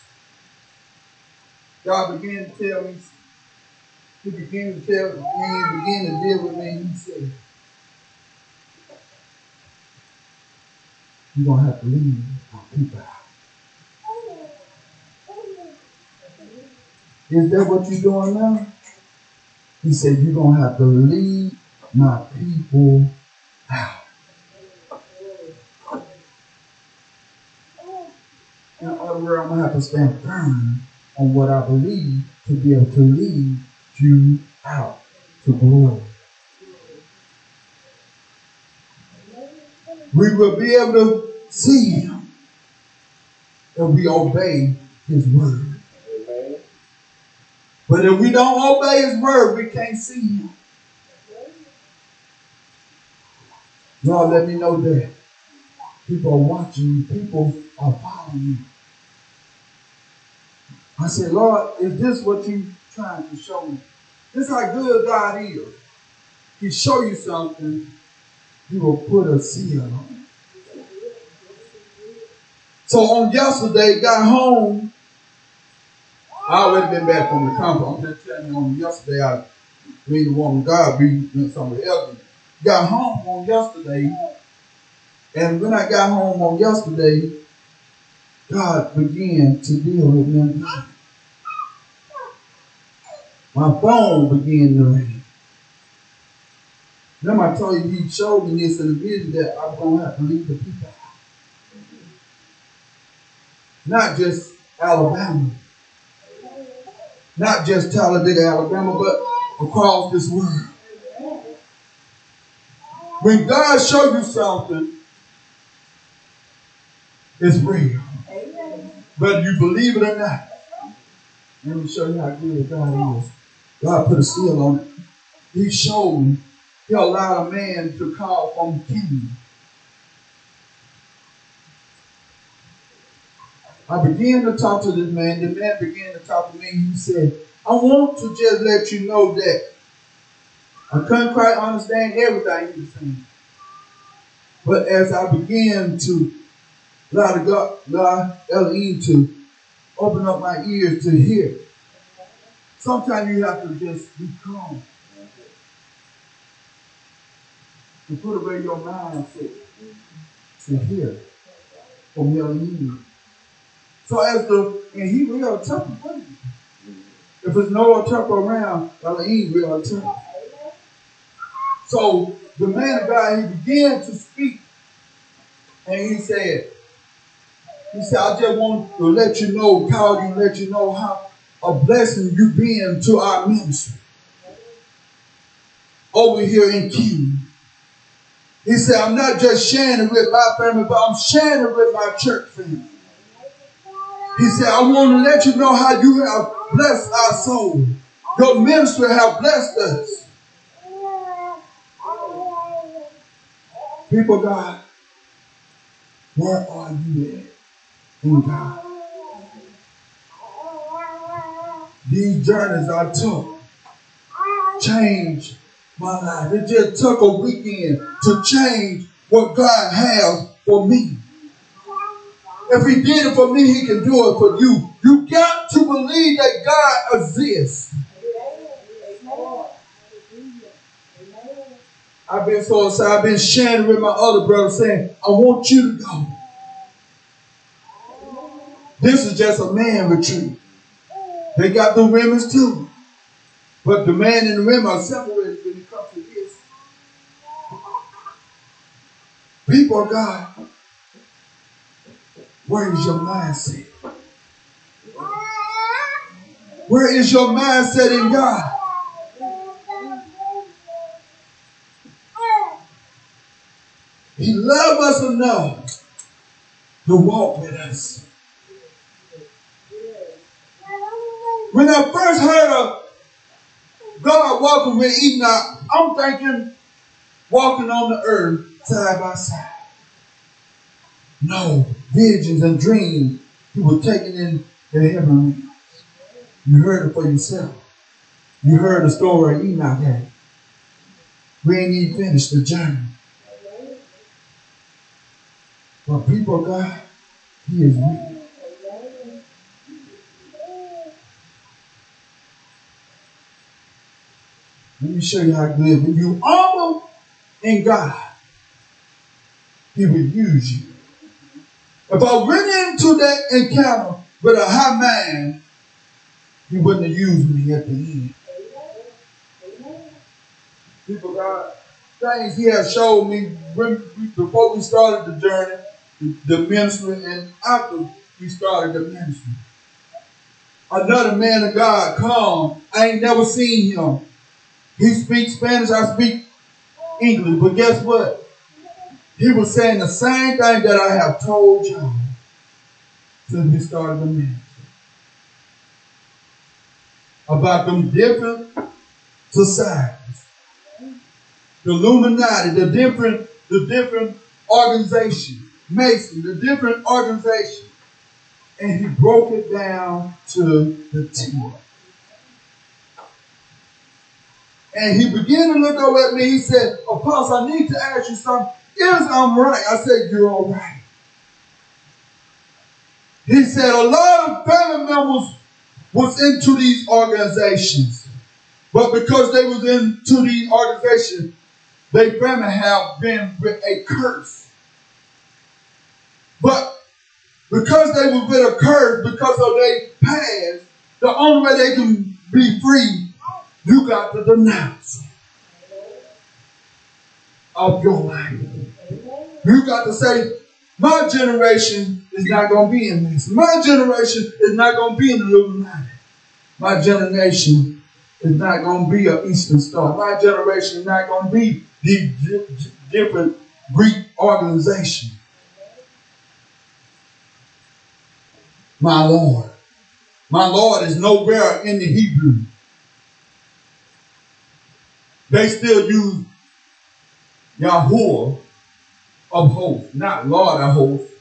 God began to tell me, He began to tell me, He began to deal with me. He said, You're gonna have to leave our people out. Is that what you're doing now? He said, You're going to have to lead my people out. In other words, I'm going to have to stand firm on what I believe to be able to lead you out to glory. We will be able to see him if we obey his word. But if we don't obey his word, we can't see him. Lord, let me know that people are watching you, people are following you. I said, Lord, is this what you trying to show me? This how good God is. He show you something, he will put a seal on it. So on yesterday, got home, I already been back from the conference. I'm just telling you on yesterday, I made the woman God be doing somebody else. Got home on yesterday, and when I got home on yesterday, God began to deal with me. My phone began to ring. Remember, I told you he showed me this in the vision that I'm gonna have to leave the people out. Not just Alabama not just Talladega, Alabama, but across this world. When God shows you something, it's real. Whether you believe it or not. Let me show you how good God is. God put a seal on it. He showed me. He allowed a man to call from king. I began to talk to this man. The man began to talk to me. He said, I want to just let you know that I couldn't quite understand everything he was saying. But as I began to the God, allow Elohim to open up my ears to hear. Sometimes you have to just be calm. To put away your mindset to hear from Elohim. So as the and he will interpret. If there's no interpreter around, Elohim will interpret. So the man of God, he began to speak, and he said, he said, I just want to let you know, call you, let you know how a blessing you've been to our ministry over here in King. He said, I'm not just sharing it with my family, but I'm sharing it with my church family. He said, I want to let you know how you have blessed our soul. Your ministry have blessed us. People, God, where are you at These journeys I took changed my life. It just took a weekend to change what God has for me. If he did it for me, he can do it for you. You got to believe that God exists. I've been so excited. I've been sharing with my other brothers saying, I want you to go. This is just a man retreat. They got the women's too. But the man and the women are separated when it comes to this. People of God, where is your mindset? Where is your mindset in God? He loved us enough to walk with us. When I first heard of God walking with Enoch, I'm thinking walking on the earth side by side. No, visions and dreams he was taking in the heaven realms. You heard it for yourself. You heard the story of Enoch had. We ain't even finished the journey. But people God, He is real. Let me show you how good. When you humble in God, He will use you. If I went into that encounter with a high man, He wouldn't have used me at the end. People, God, things He has showed me when, before we started the journey, the, the ministry, and after we started the ministry. Another man of God come. I ain't never seen him. He speaks Spanish, I speak English. But guess what? He was saying the same thing that I have told y'all since we started the ministry. About them different societies. The Illuminati, the different, the different organizations. Mason, the different organizations. And he broke it down to the T. And he began to look over at me. He said, Apostle, I need to ask you something. Is I'm right? I said, You're all right. He said, A lot of family members was into these organizations. But because they was into these organizations, they family have been with a curse. But because they were with a curse, because of their past, the only way they can be free, you got to denounce of your life. You got to say, my generation is not going to be in this. My generation is not going to be in the Illuminati. My generation is not going to be an Eastern Star. My generation is not going to be the different Greek organization. my Lord. My Lord is nowhere in the Hebrew. They still use Yahuwah of hosts, not Lord of hosts.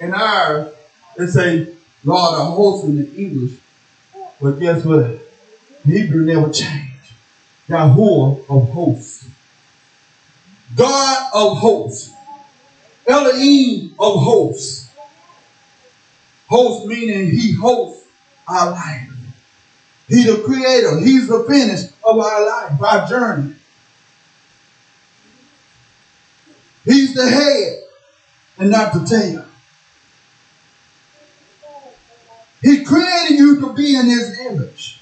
In ours, they say Lord of hosts in the English. But guess what? Hebrew never changed. Yahuwah of hosts. God of hosts. Elohim of hosts. Host meaning he hosts our life. He's the creator. He's the finish of our life, our journey. He's the head and not the tail. He created you to be in his image,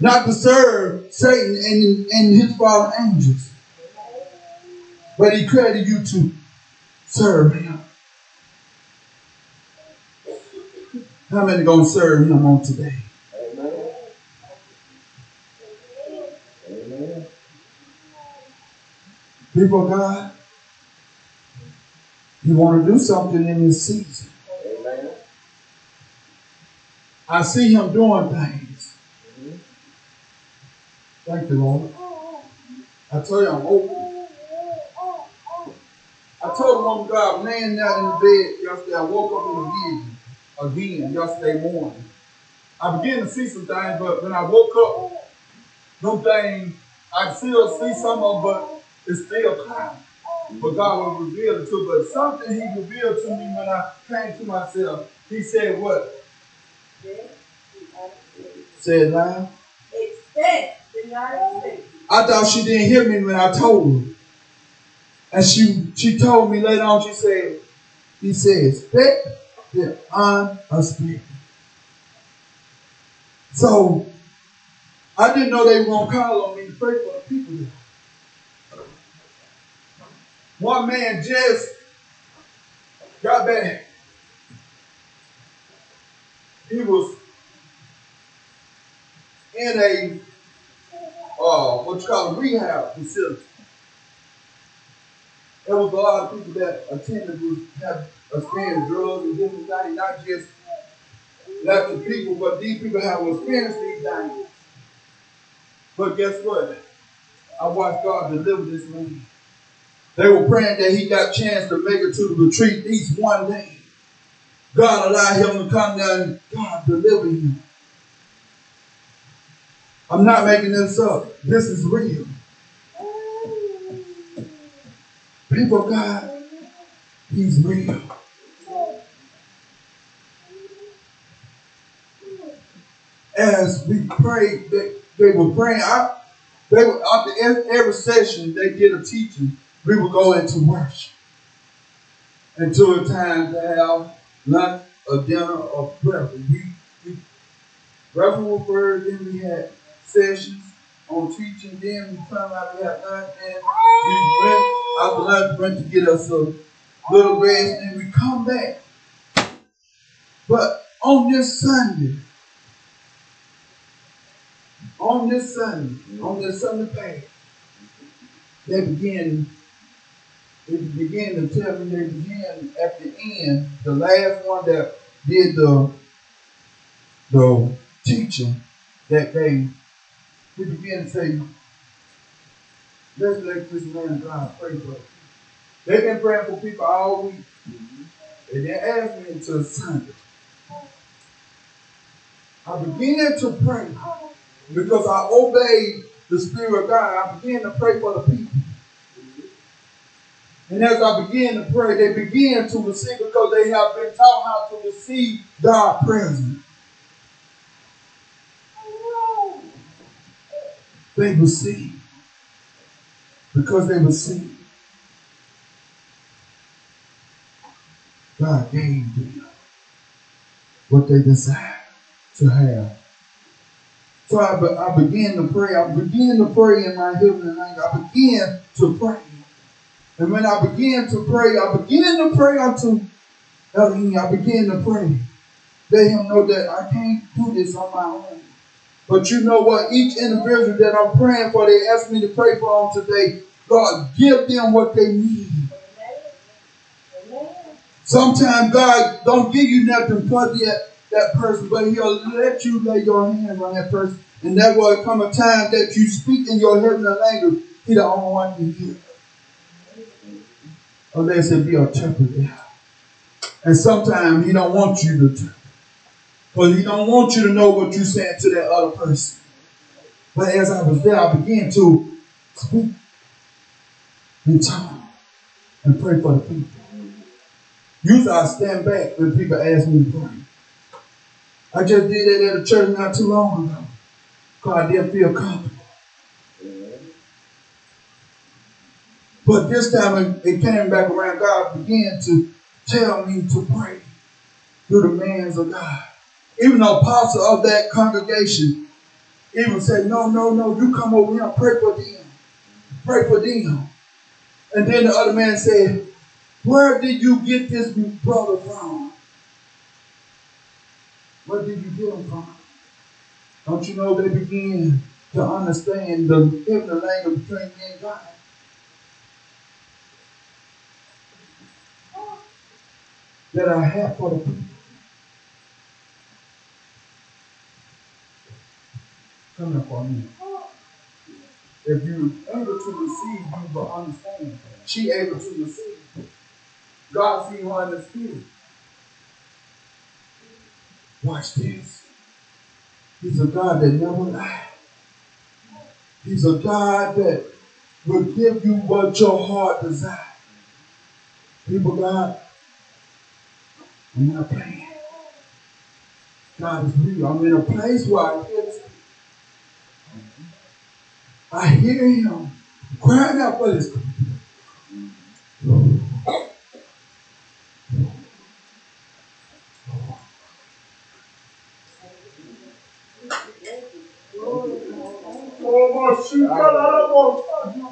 not to serve Satan and, and his fallen angels. But he created you to serve him. How many gonna serve him on today? Amen. Amen. People of God, you want to do something in this season. Amen. I see him doing things. Thank you, Lord. I tell you, I'm open. I told the woman God, I'm laying down in the bed yesterday. I woke up in a vision again yesterday morning. I began to see some things, but when I woke up, them things, I still see some of them, but it's still cloudy. But God will reveal it to But something He revealed to me when I came to myself. He said, What? Said loud. Expect the United. I thought she didn't hear me when I told her. And she she told me later on, she said, he said, expect the unexpected. So I didn't know they were gonna call on me to pray for the people there. One man just got back. He was in a uh, what you call a rehab facility. There was a lot of people that attended who was have experienced drugs and different things, not just left the people, but these people have experienced these things. But guess what? I watched God deliver this man. They were praying that he got a chance to make it to the retreat at least one day. God allowed him to come down and God deliver him. I'm not making this up. This is real. People God, He's real. As we prayed, they, they were praying. I, they were after every session they did a teaching. We would go into worship until a time to have lunch, or dinner, or breakfast. We, we was first, then we had sessions on teaching, then we come out we had lunch, we went after lunch went to get us a little rest, and we come back. But on this Sunday, on this Sunday, on this Sunday past, they began they began to tell me they began at the end, the last one that did the the teaching that day, he began to say, let's let this man God pray for us. They've been praying for people all week. And they asked me until Sunday. I began to pray because I obeyed the Spirit of God. I began to pray for the people. And as I begin to pray, they begin to receive because they have been taught how to receive God's presence. They receive because they receive. God gave them what they desired to have. So I, be- I began to pray. I began to pray in my heavenly language. I began to pray. And when I began to pray, I began to pray unto Elohim. I began to pray. Let him know that I can't do this on my own. But you know what? Each individual that I'm praying for, they ask me to pray for on today. God, give them what they need. Sometimes God don't give you nothing for that, that person, but He'll let you lay your hands on that person. And that will come a time that you speak in your heavenly language. He the only one can hear. Unless it be interpreted. And sometimes He don't want you to interpret. But He don't want you to know what you're saying to that other person. But as I was there, I began to speak in tongues and pray for the people. Usually I stand back when people ask me to pray. I just did that at a church not too long ago. Because I didn't feel comfortable. But this time it, it came back around. God began to tell me to pray through the mans of God. Even the apostle of that congregation even said, No, no, no, you come over here and pray for them. Pray for them. And then the other man said, Where did you get this brother from? Where did you get him from? Don't you know they begin to understand the heavenly language between me and God? That I have for the people. Come for minute. If you're able to receive, you will understand. She able to receive. God see her in the spirit. Watch this. He's a God that never lies. He's a God that will give you what your heart desires. People, God, I'm not playing. God is real. I'm in a place where I this. I hear him crying out for his Mashikalarabosha. Oh, Kriyasakaraboshikaraboshanjakaya.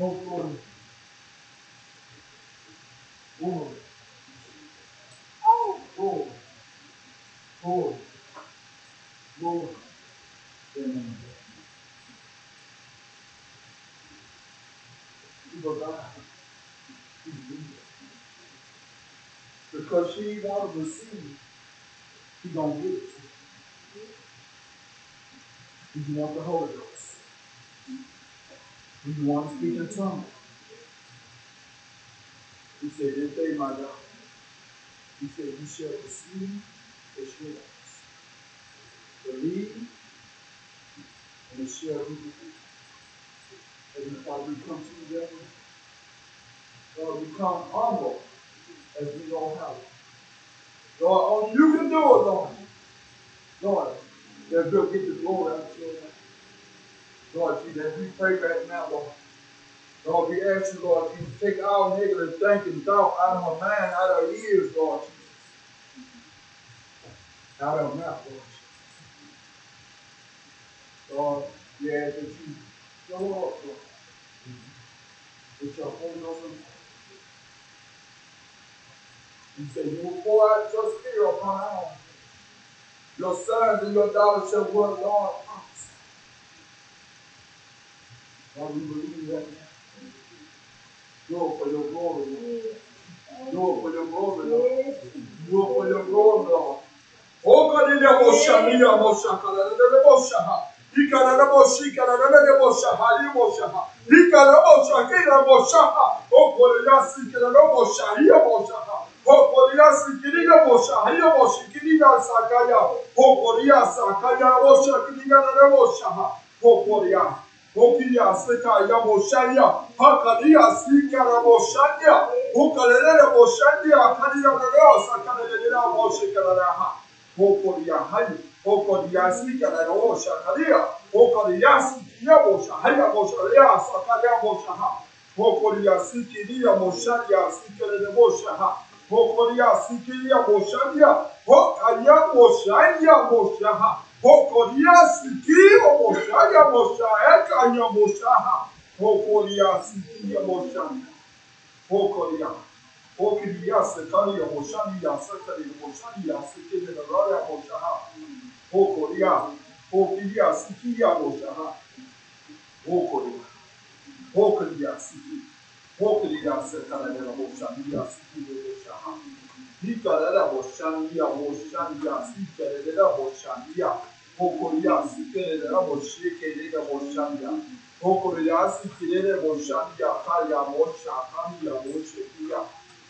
Oh, glory. Oh, glory. Glory. Glory. Glory. Glory. Amen. People of God, she's leaving. Because she she gonna give it you want the Holy Ghost? You want to speak in tongues? He said, This day, my God. He said, You shall receive assurance. Believe, and it shall be with. And Father, we come together. Lord, we come humble as we don't have it. Lord, only you can do it, Lord. Lord, that we'll get the glory out of your name. Lord Jesus, as we pray right now, Lord. Lord, we ask you, Lord, to take all negative thinking, thought out of our mind, out of our ears, Lord Jesus. Out of our mouth, Lord Jesus. Lord, we ask that you show up, Lord. With your Holy Ghost. You say you will pour out your spirit upon all. Your sons and your daughters shall work, Lord, prophesy. Lord, we believe that now. Do it for your glory, Lord. Do it for your glory, Lord. Do it for your glory, Lord. Oh, God, in the Mosha, in the Mosha, in the Mosha. Ikarabosha, Ikarabosha, Halimosha. Ikarabosha, Ikarabosha. Oh, Koryasi, Ikarabosha, Iamosha. Oh, Koryasi, Kiribosha, Iamosha, Kirina Sakaya. Ασθεκαία Μοσάνια, Ακαδία Σίκαρα Μοσάνια, ο Καλερέρα Μοσάνια, Ακαδία Ρεό, Ακαδία Μόσε Καλαράχα, ο Κοριαχάνι, ο Κοριασί Καλαρό, Ακαδία, ο Κοριασί Κιάμοσα, Χάια Μοσαρέα, Ακαδία Μοσαχά, ο Κοριασί Κυρία Μοσάνια, Σίκαρα Μοσαχά, ο Κοριασί Κυρία Μοσάνια, ο Καλιά Μοσάνια Μοσαχά, Hokoria siki omosha ya mosha eka ya mosha. Hokoria siki ya mosha. Hokoria. Hokoria sekari ya mosha ya sekari ya mosha ya siki ya mosha ya mosha. Hokoria. Hokoria siki ya mosha. Hokoria. Hokoria siki. Hokoria sekari ya mosha ya siki ya mosha. Bir kere de boşan ya, boşan ya, bir kere de boşan ya. Pocoria Sikerera Moshe Kerera Moshanya. Pocoria Sikerera Moshanya Kaya Mosha Kaya Moshe Kia.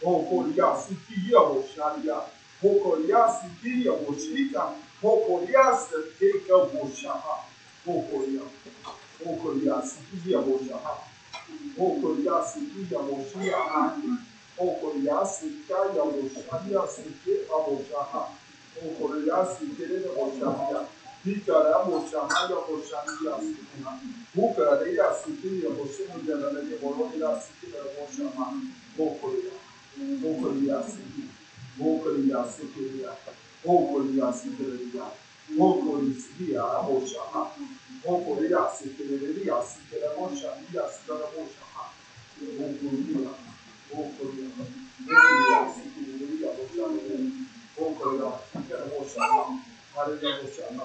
Pocoria Sikia Moshanya. Pocoria Sikia Moshika. Pocoria Sikeka Moshaha. Pocoria. Pocoria Sikia Moshaha. Pocoria Sikia Moshaha. Pocoria Sikaya Moshanya Sikeka Moshaha. Pocoria Sikerera Moshanya. Bir kere moşarma دیدگارا محکمتر یا خورشندی لاستیکی buca dei lasticchini lo possiamo chiamare dei colori elastici per la voce ma poco di poco di elastici poco di elastici di poco di elastici di poco di via la voce ma poco di elastici di elastici la voce di elastici la voce ma poco di via poco di poco di elastici di via voce poco di elastici la voce ma haleluya hosanna,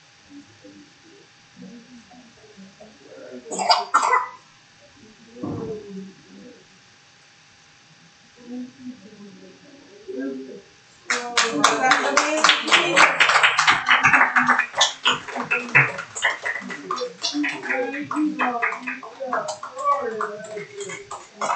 Thank you, Jesus. Thank you, Jesus. Yeah, Lord, thank you. Thank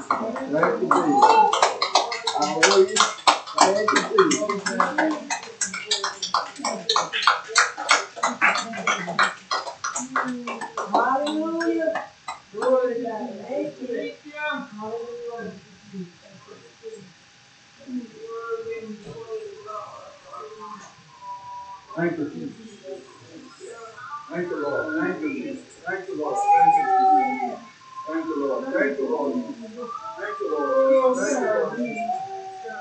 you, Thank you, Jesus. Hallelujah. Thank you, Jesus. Hallelujah. Glory to God. Thank you. Hallelujah. Thank you, Jesus. Thank you, Lord. Thank you, Jesus. Thank you, Lord. Thank you, Jesus. Thank you, Lord. Thank you, Lord. Thank you, Lord. Thank you, Lord.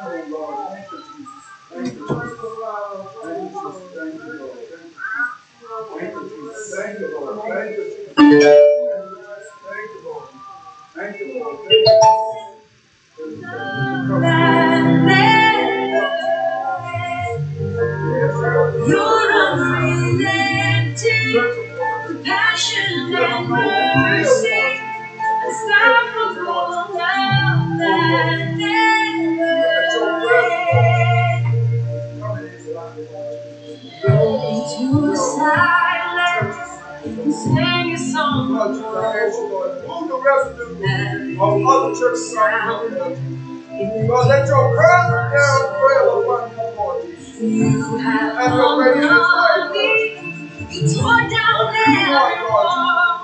Oh, Lord. Thank you, Jesus. Thank you, Jesus. Thank you, Jesus. Thank you, Lord. Thank you, Jesus. Thank you, Lord. Thank you, Jesus. Thank you, Lord. Song. Lord, Jesus, I ask you, Lord, move the residue of other the country. Lord, let your presence now dwell upon you, Lord. You have Have your way in this on life, me. You tore down every wall.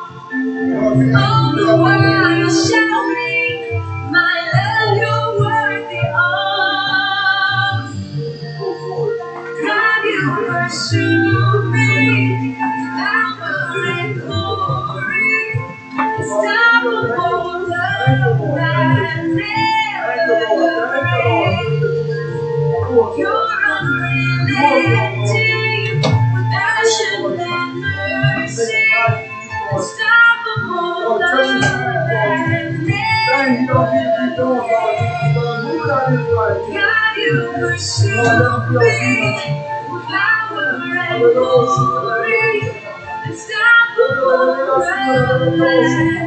Lord, we ask All pursue me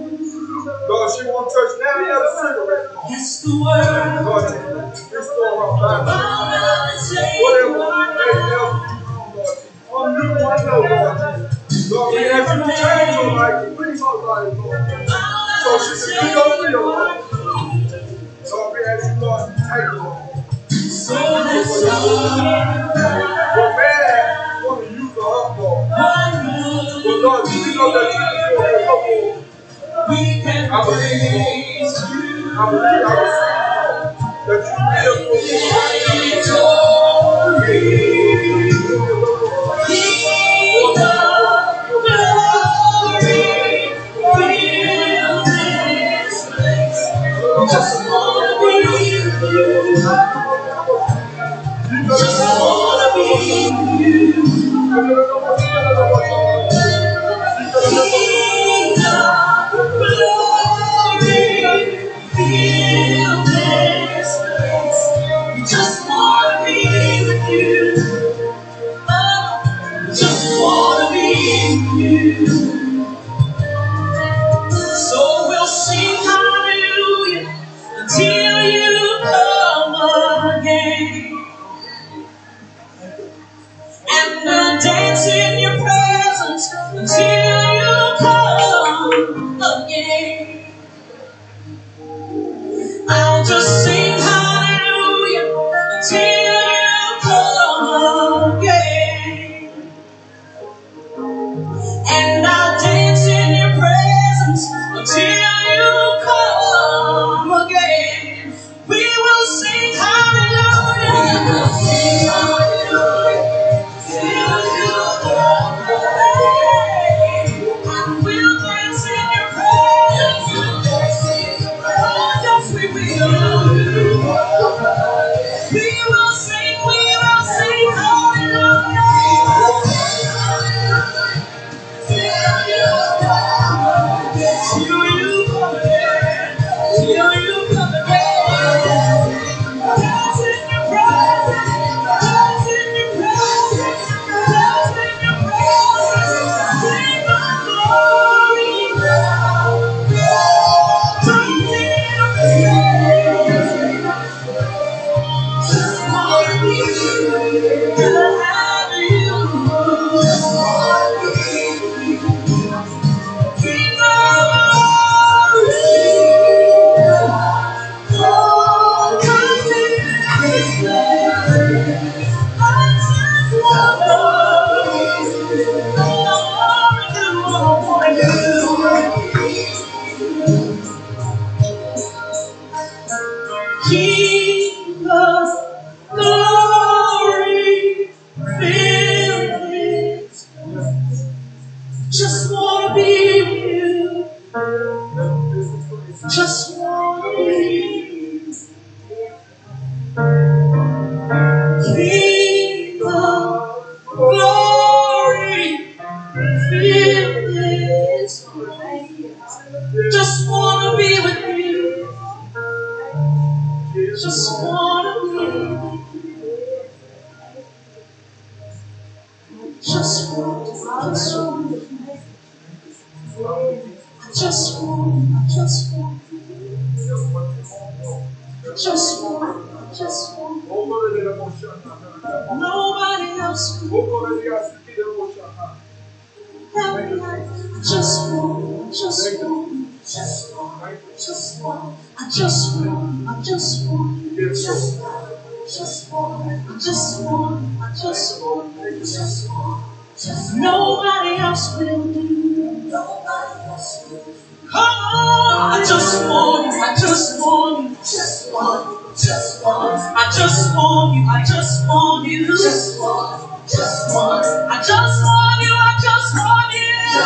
Lord, she won't touch now. You have a cigarette. It's the word. Lord, restore her body. Whatever may help you, Lord. Only you I know, Lord. Lord, we ask you to change her life. Bring her life, Lord. So she can be your will, Lord. Lord, we ask you, Lord, to take her. So this is what man want to use her up, Lord. But Lord, we know that you can do it, Lord. We can praise you. Hallelujah. The beautiful glory. Just wanna be you. Just wanna be you.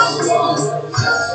Thank.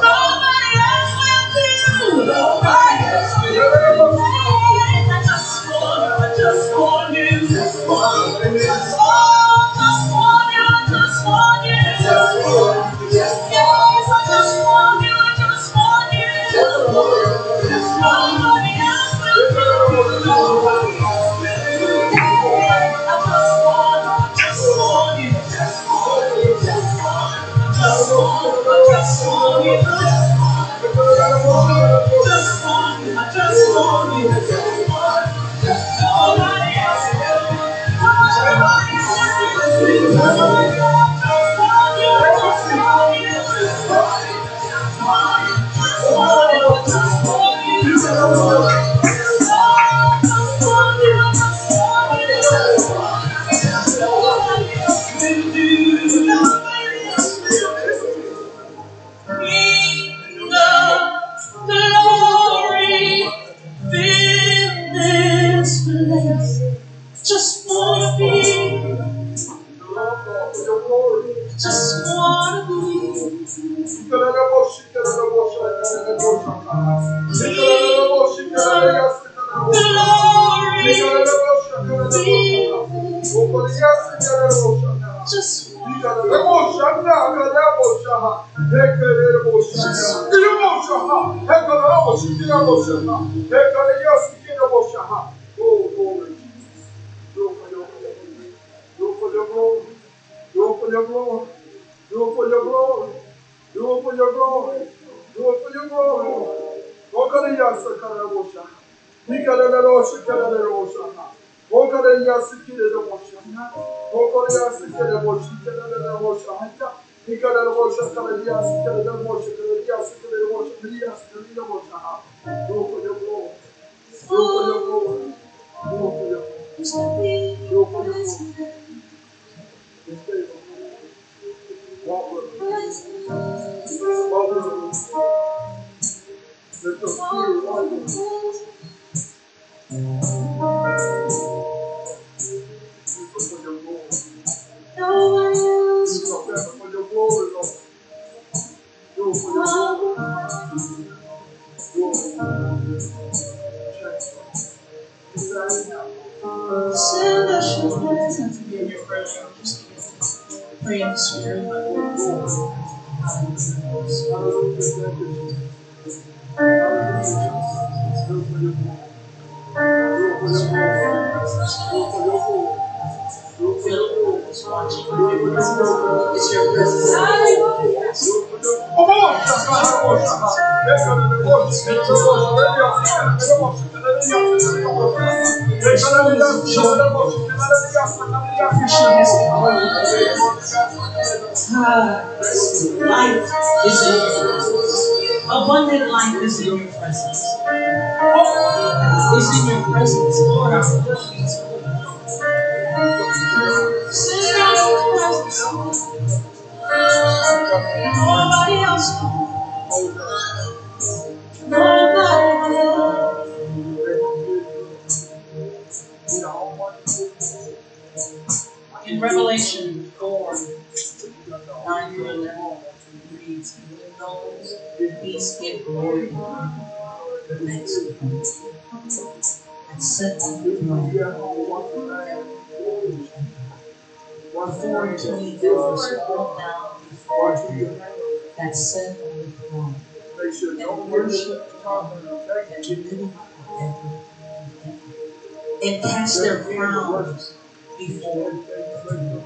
and cast their crowns before the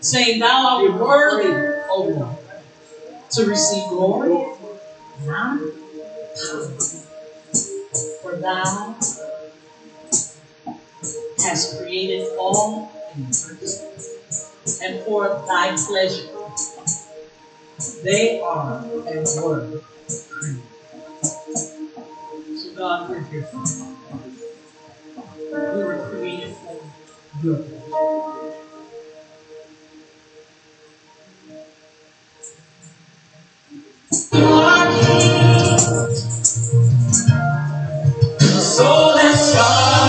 saying, Thou art worthy, O Lord, to receive glory and honor, for Thou hast created all and for Thy pleasure they are and were created. God, we're here you. Were created for good. Soul and sky.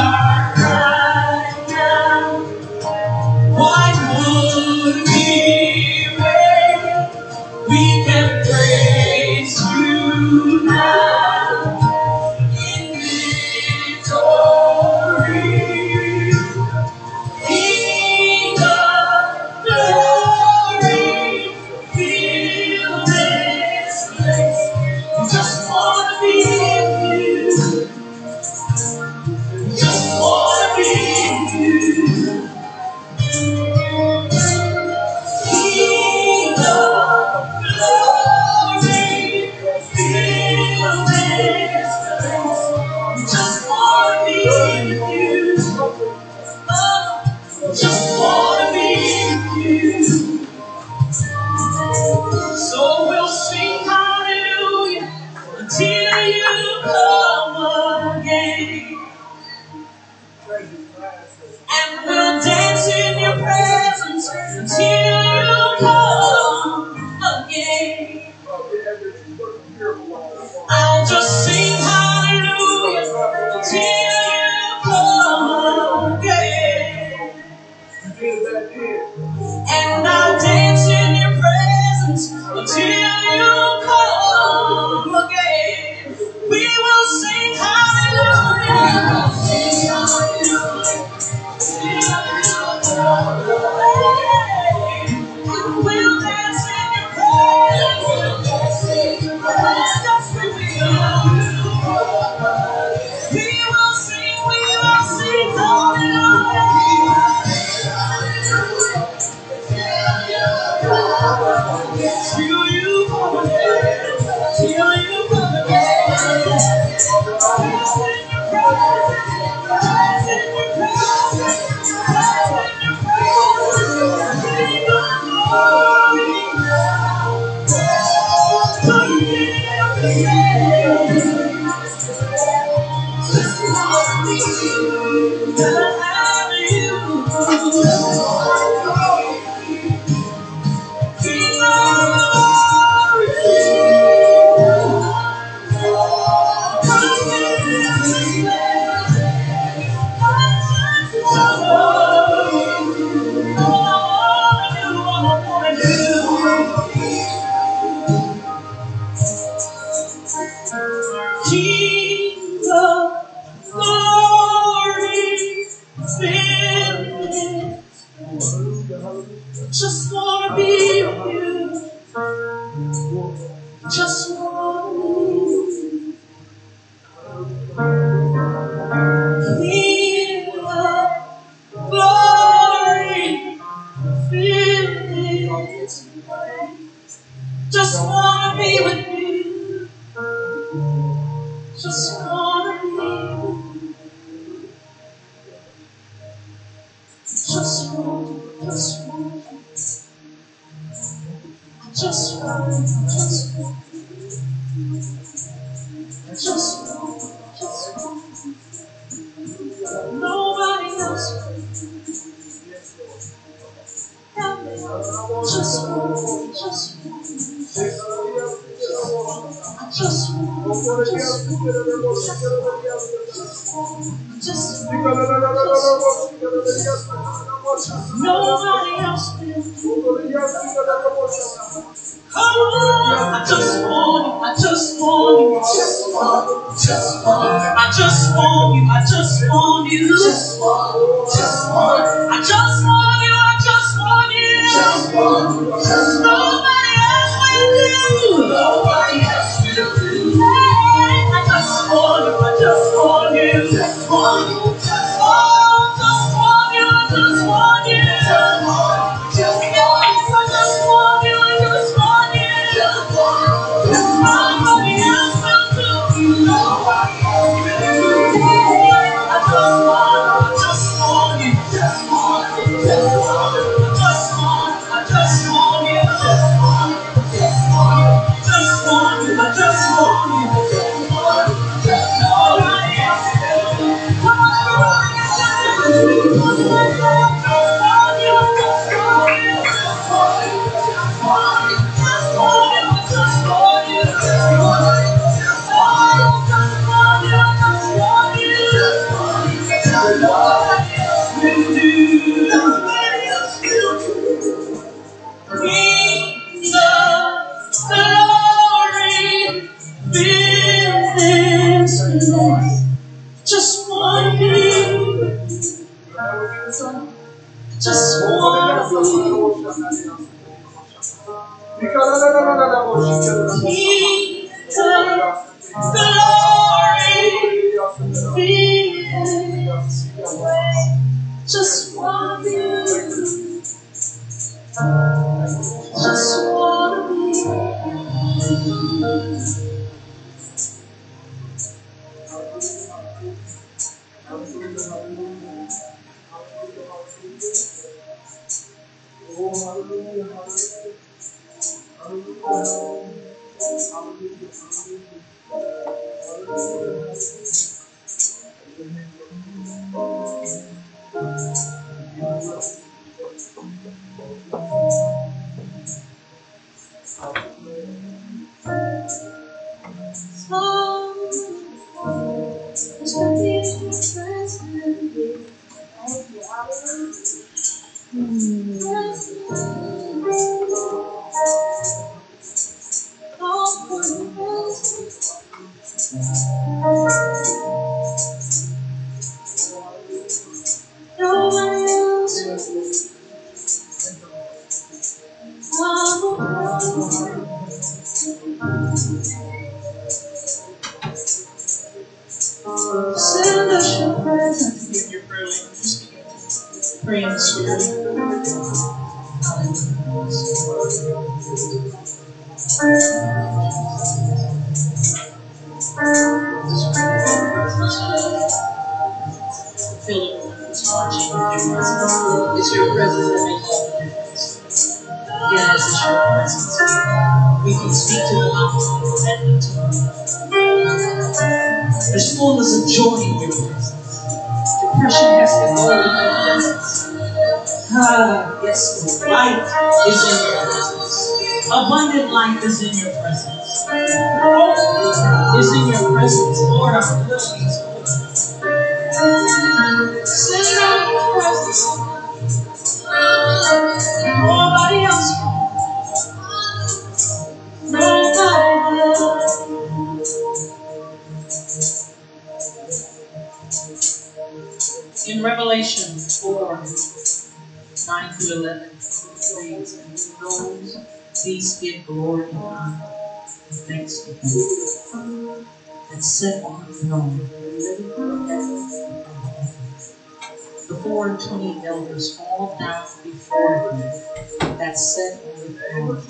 I sat on the throne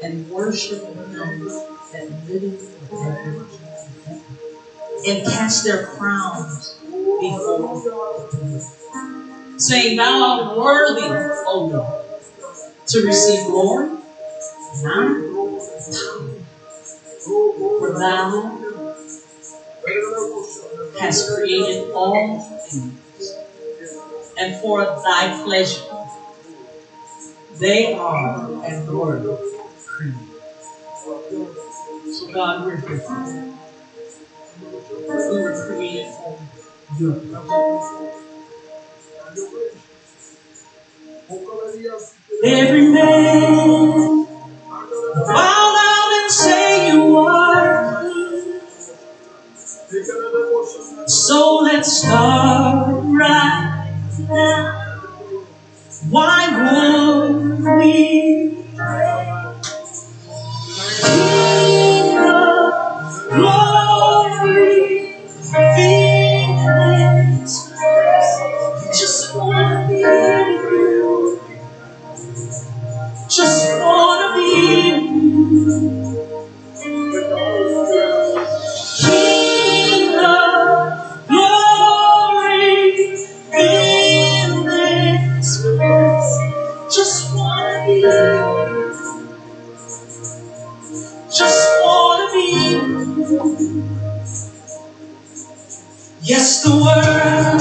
and worshiped him that liveth forever. And cast their crowns before him, saying, Thou art worthy, O Lord, to receive glory and honor, for thou hast created all things, and for thy pleasure they are and were created. So God, we're here. We were created for your purpose. Every man bow down and say you are king. So let's start right now. Why would we the world.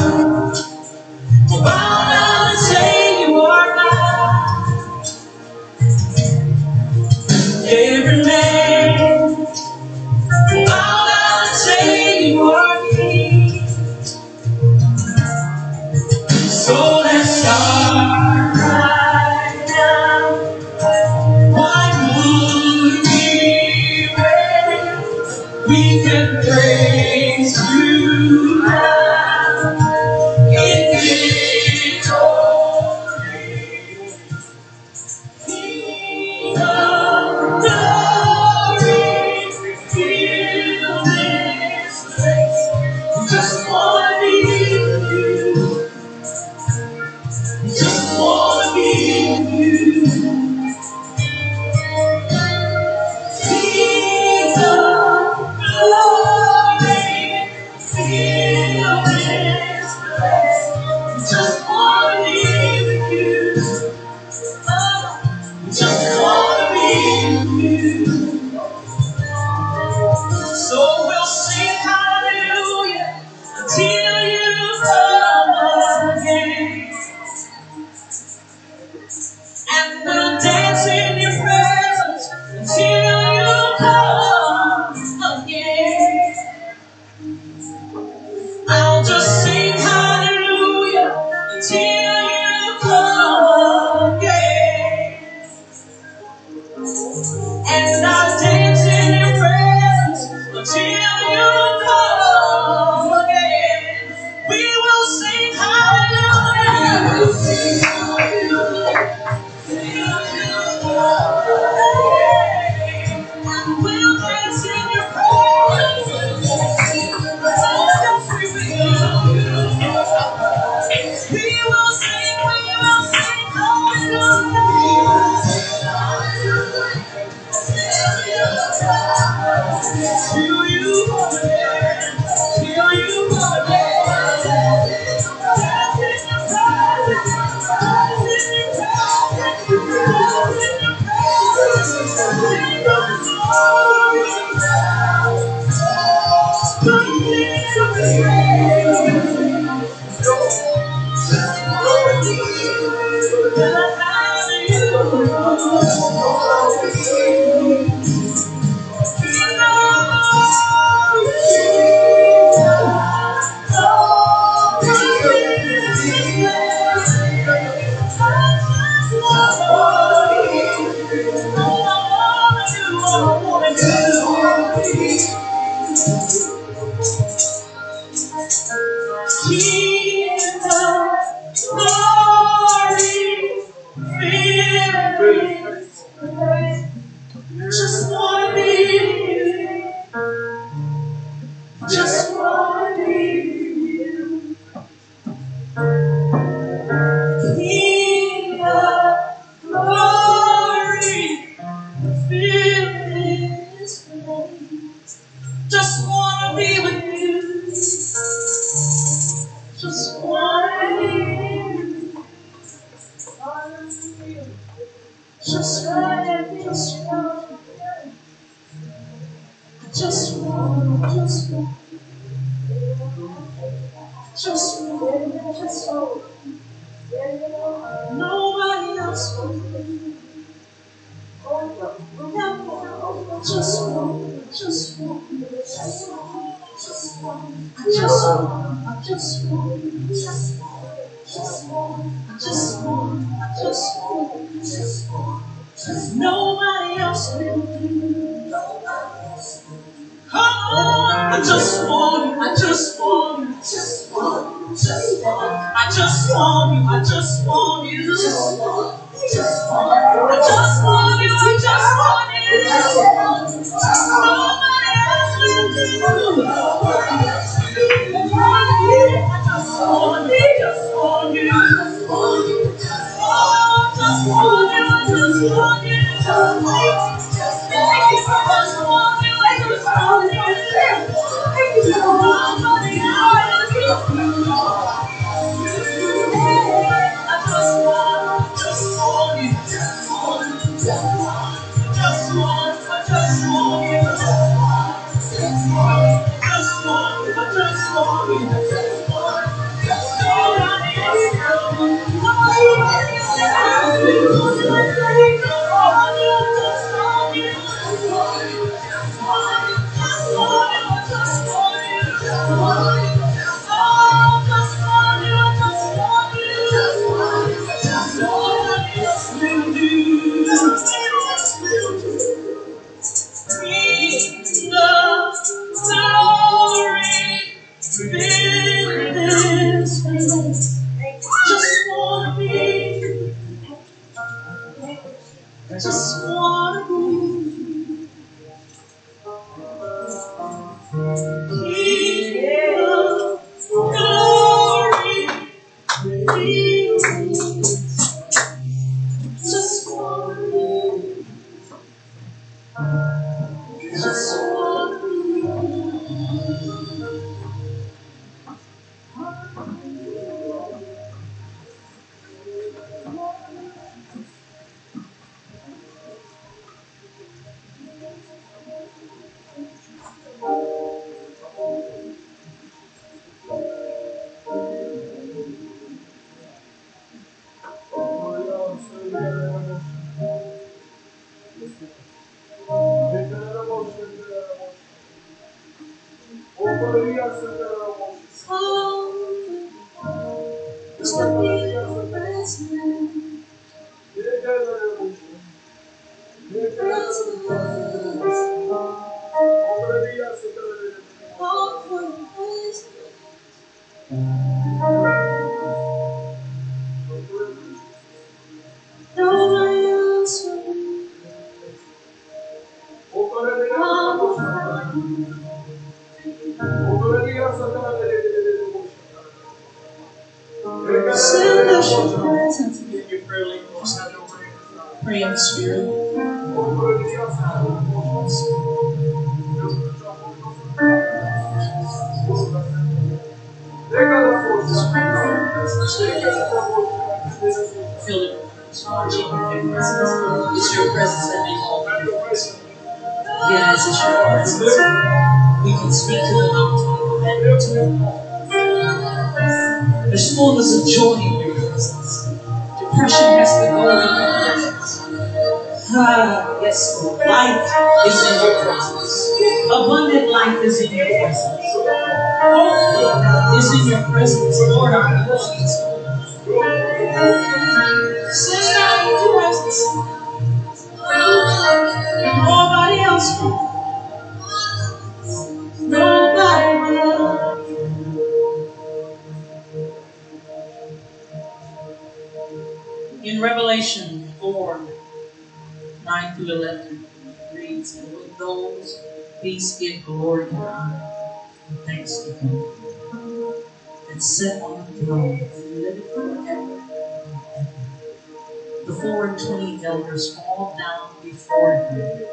elders fall down before him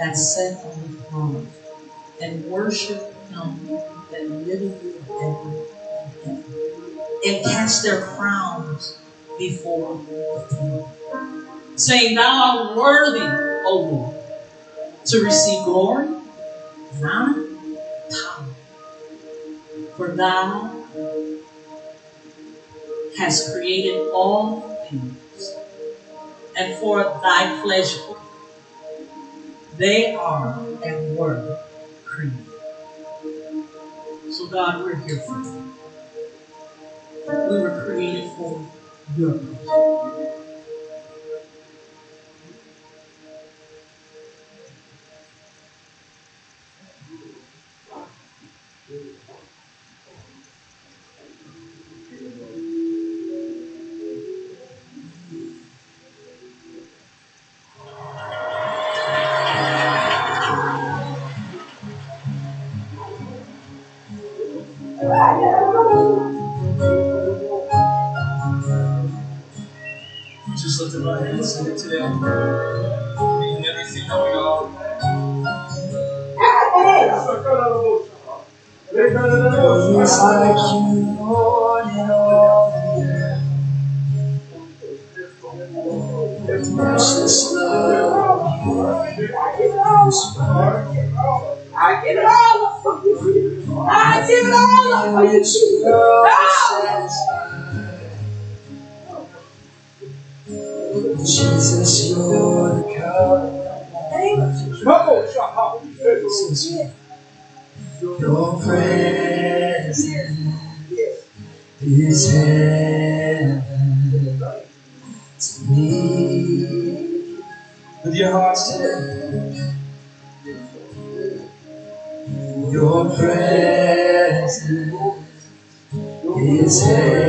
and sit on the throne and worship him that live in him and cast their crowns before him, saying, Thou art worthy, O Lord, to receive glory and honor, power, for thou hast created all things and for thy pleasure. They are and were created. So, God, we're here for you. We were created for your pleasure. There's like you, the. Your precious. I give it all. I give it all Jesus. Jesus, you're the is heaven to me. With your hearts today, your presence is heaven.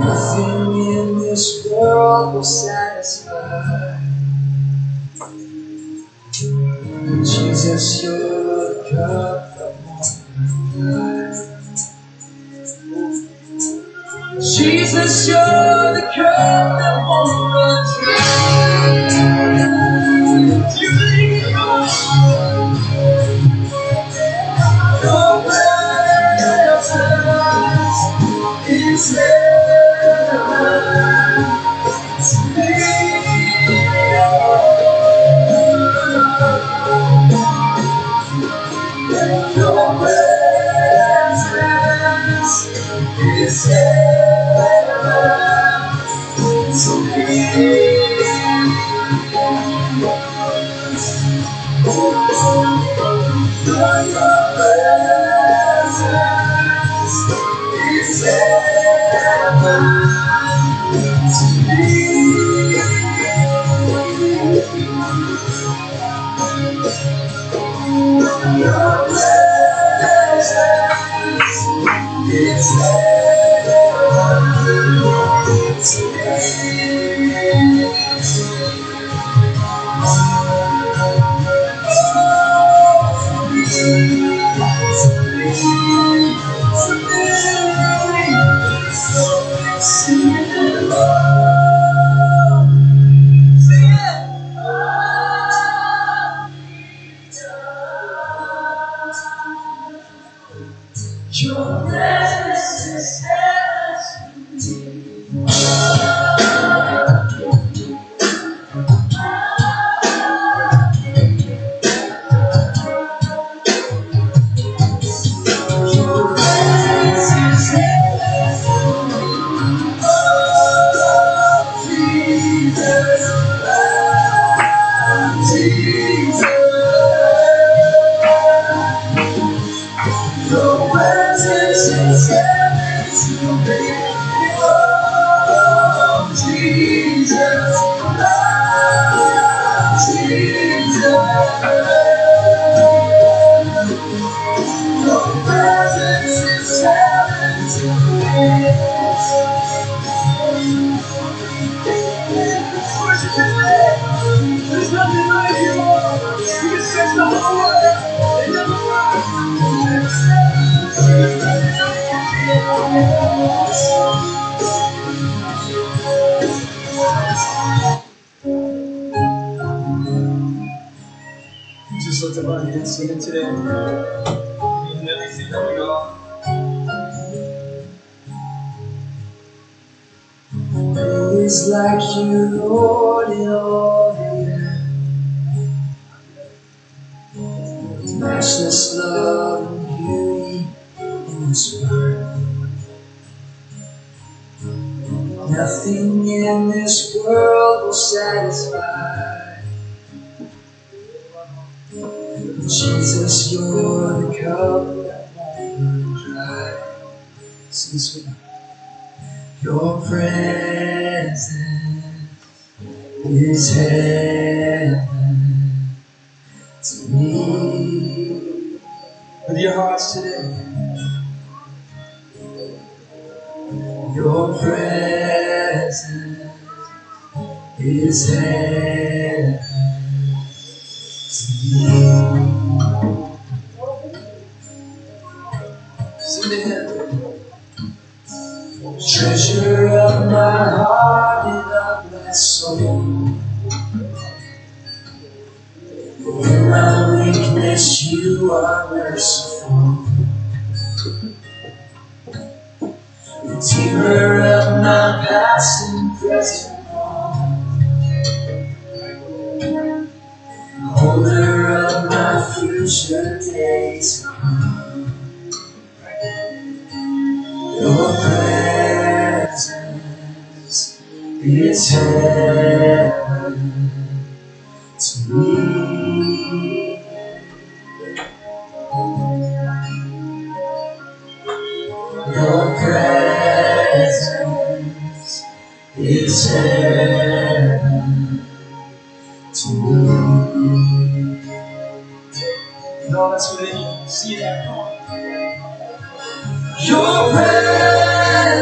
Nothing in this world will satisfy. Jesus, you're cup.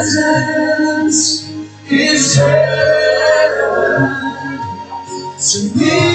Presence is heaven to me.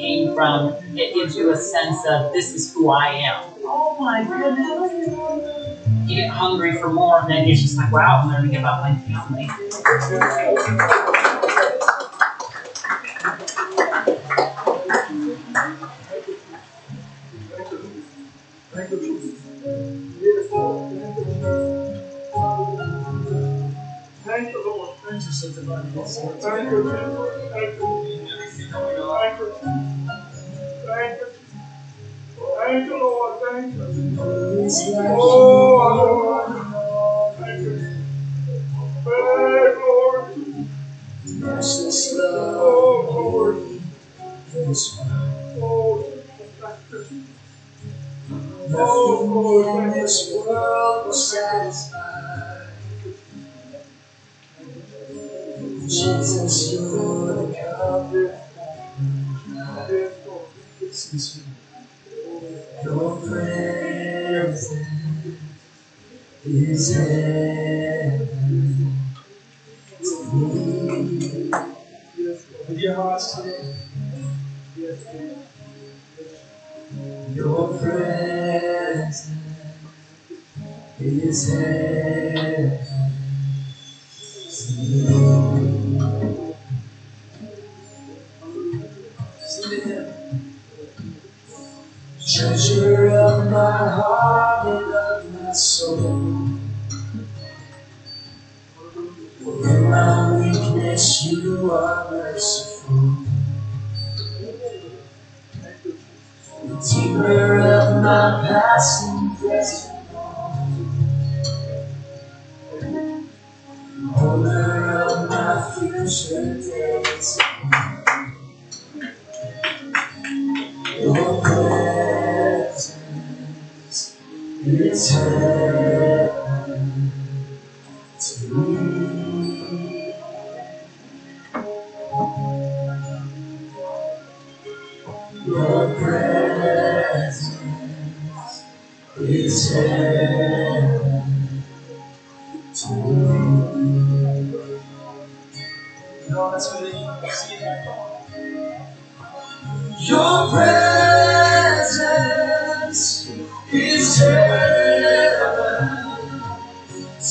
Came from, it gives you a sense of this is who I am. Oh my goodness. You get hungry for more, and then you're just like, wow, I'm learning about my family. Thank you, Jesus. Yes, Lord. Thank you, Lord. Thank you, Sister Bonnie. Thank you, Jesus. Thank you. Thank you. Lord. Thank you. Oh, thank you. You, Lord. Thank you. Oh. Thank you. Hey, Oh, Oh, thank this world will satisfy. Jesus, you're the Lord. Your presence is heaven to me. Your Your presence is heaven to me. Treasure of my heart and of my soul. In my weakness, you are merciful. The Redeemer of my past and present. Holder of my future days. Your presence is heaven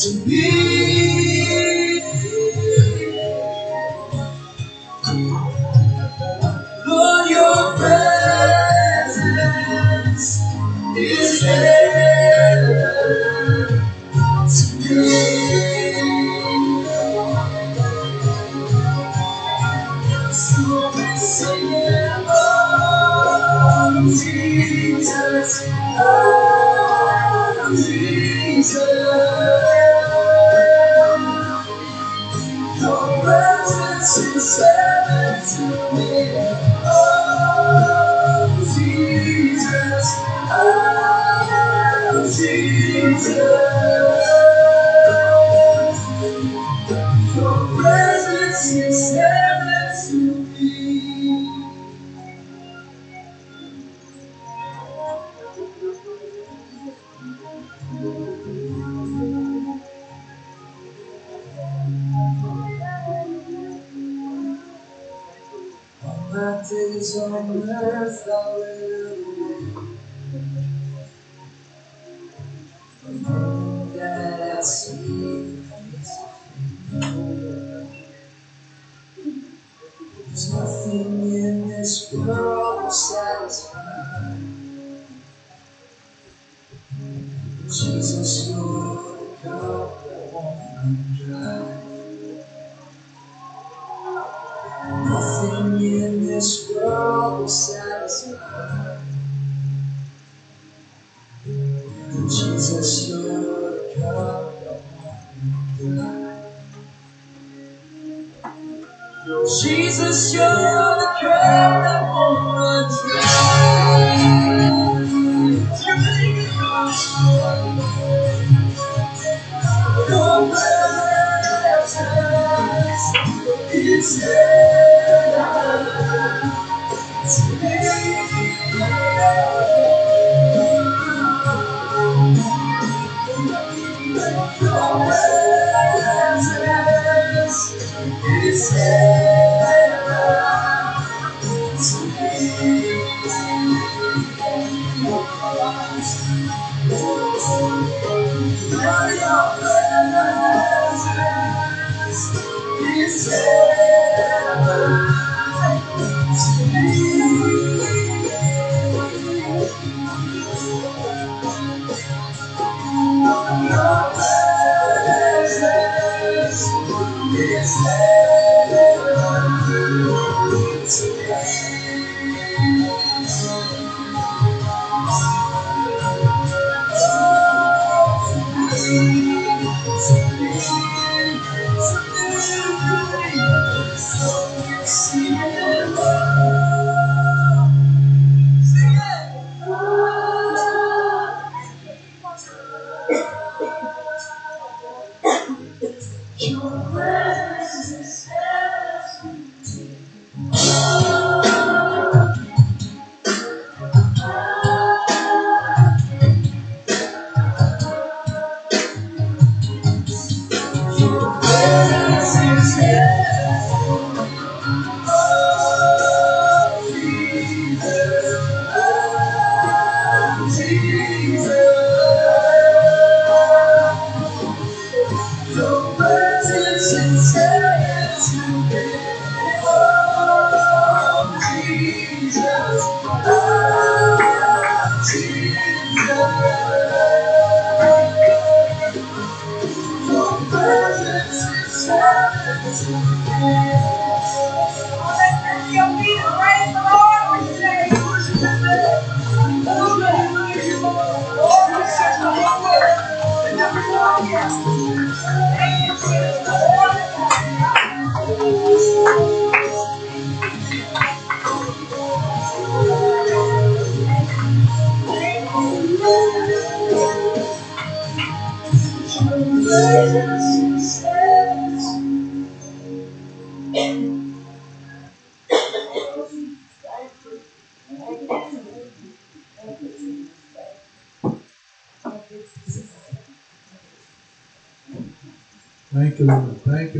to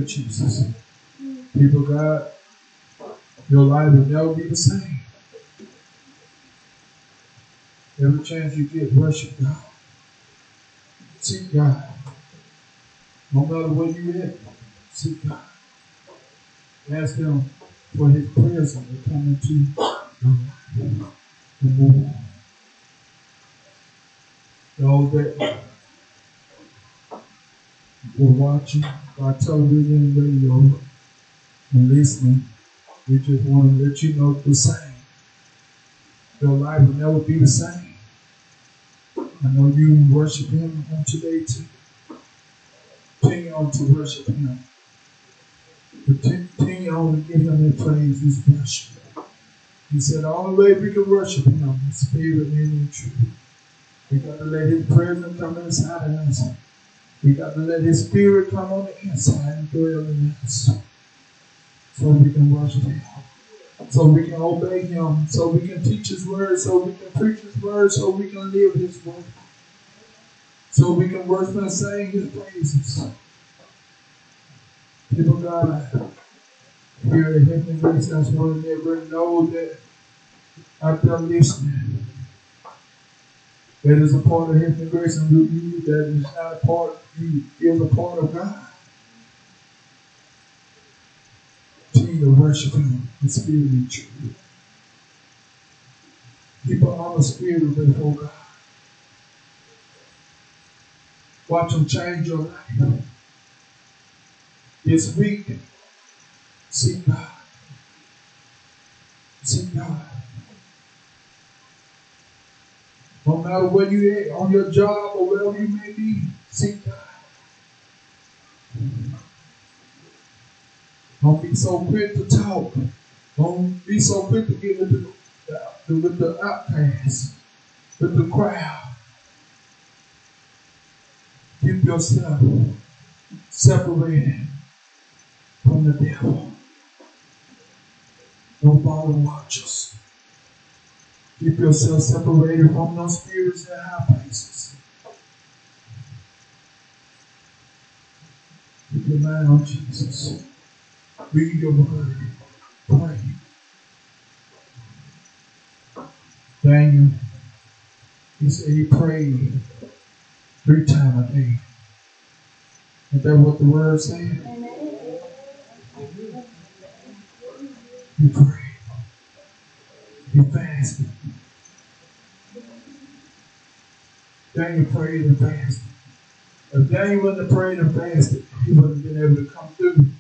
Jesus. People, God, your life will never be the same. Every chance you get, worship God. Seek God. No matter where you at, seek God. Ask Him for His presence to come into your life. And move on. Those that were watching by television and listening, we just want to let you know the same. Your life will never be the same. I know you worship Him on today too. Continue on to worship Him. Continue on to give Him the praise, His worship. He said the only way we can worship Him is spirit and in truth. We got to let His presence come inside of us. We got to let His Spirit come on the inside and dwell in us. So we can worship Him. So we can obey Him. So we can teach His word. So we can preach His word. So we can live His word. So we can worship and sing His praises. People God, here at Heavenly just want to let everyone know that after listening, that is a part of Heavenly Grace and you that is not a part you is a part of God. To worship Him in spirit and truth. Keep on the spirit before oh God. Watch Him change your life. This week, seek God. Seek God. No matter where you at, on your job or wherever you may be, seek God. Don't be so quick to talk. Don't be so quick to get with the, with the outcasts, with the crowd. Keep yourself separated from the devil. Don't follow watchers. Keep yourself separated from those spirits in high places. Keep your mind on Jesus. Read your word. Pray. Daniel, he said he prayed three times a day. Is that what the word said? He prayed. He fasted. Daniel prayed and fasted. If Daniel wouldn't have prayed and fasted, he wouldn't have been able to come through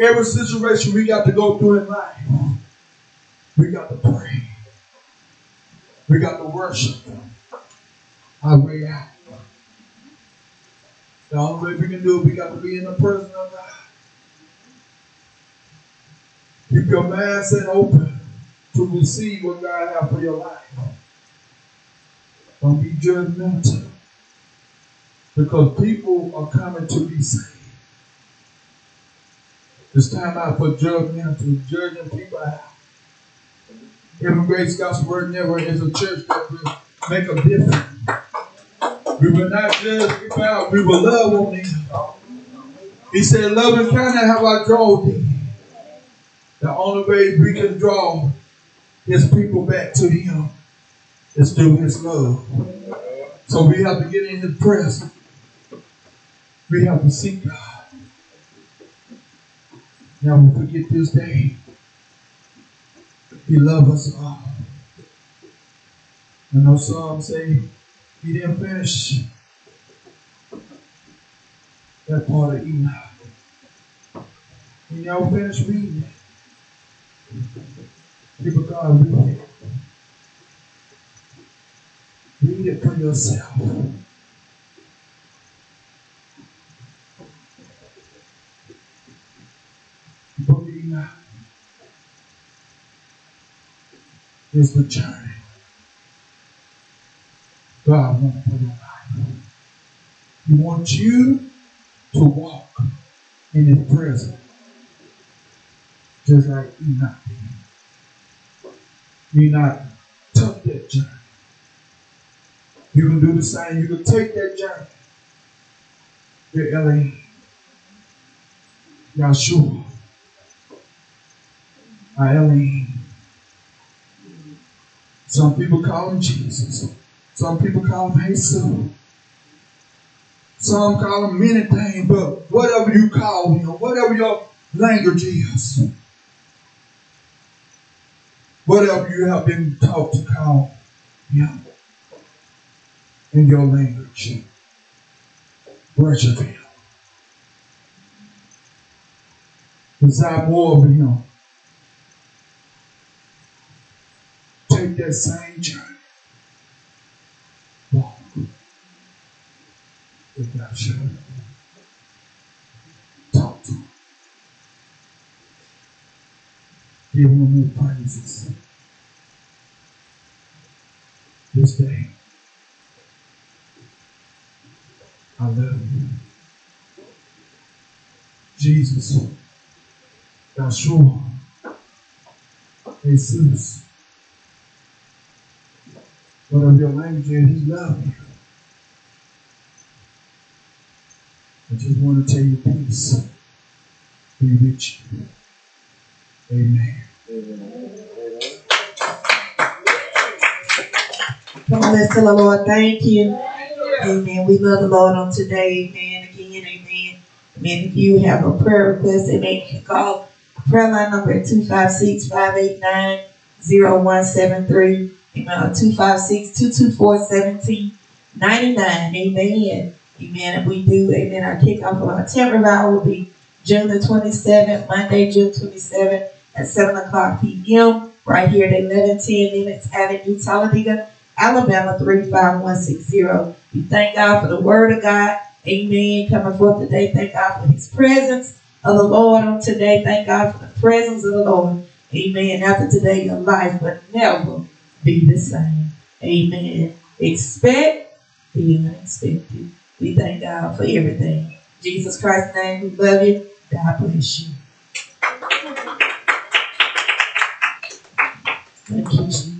Every situation we got to go through in life, we got to pray. We got to worship our way out. The only way we can do it, we got to be in the presence of God. Keep your mindset open to receive what God has for your life. Don't be judgmental. Because people are coming to be saved. It's time out for judgmental, judging people out. Heaven Grace Gospel Word never is a church that will make a difference. We will not judge people out, we will love on them. He said, Love and kindness have I drawn thee. The only way we can draw his people back to him is through his love. So we have to get in his presence. We have to seek God. Now we forget this day. He loves us all. And those Psalms say he didn't finish that part of Enoch. He never finished reading it. People God read it. Read it for yourself. Is the journey God wants for your life. He wants you to walk in His presence, just like Enoch did. Enoch took that journey. You can do the same. You can take that journey. Your Elohim, Yahshua, our Elohim. Some people call him Jesus. Some people call him Jesus. Some call him many things, but whatever you call him, whatever your language is, whatever you have been taught to call him in your language, worship him. Desire more of him. Take that same journey. Walk with that journey. Talk to him. Give him your praises. This day. I love you. Jesus. Yahshua. Jesus. Whatever your language is, he loves you. I just want to tell you peace. Be with you. Amen. Come on, let's tell the Lord thank you. Amen. We love the Lord on today. Amen. Again, amen. Amen. If you have a prayer request, amen, you can call prayer line number at 256 589 0173. Uh, amen. 256 224 1799. Amen. Amen. We do, amen. Our kickoff of our tent revival will be June the 27th, Monday, June 27th at 7 o'clock p.m. right here at 1110 Limits Avenue, Talladega, Alabama 35160. We thank God for the word of God. Amen. Coming forth today. Thank God for his presence of the Lord on today. Thank God for the presence of the Lord. Amen. After today, your life will never be the same. Amen. Expect the unexpected. We thank God for everything. In Jesus Christ's name, we love you. God bless you. Thank you.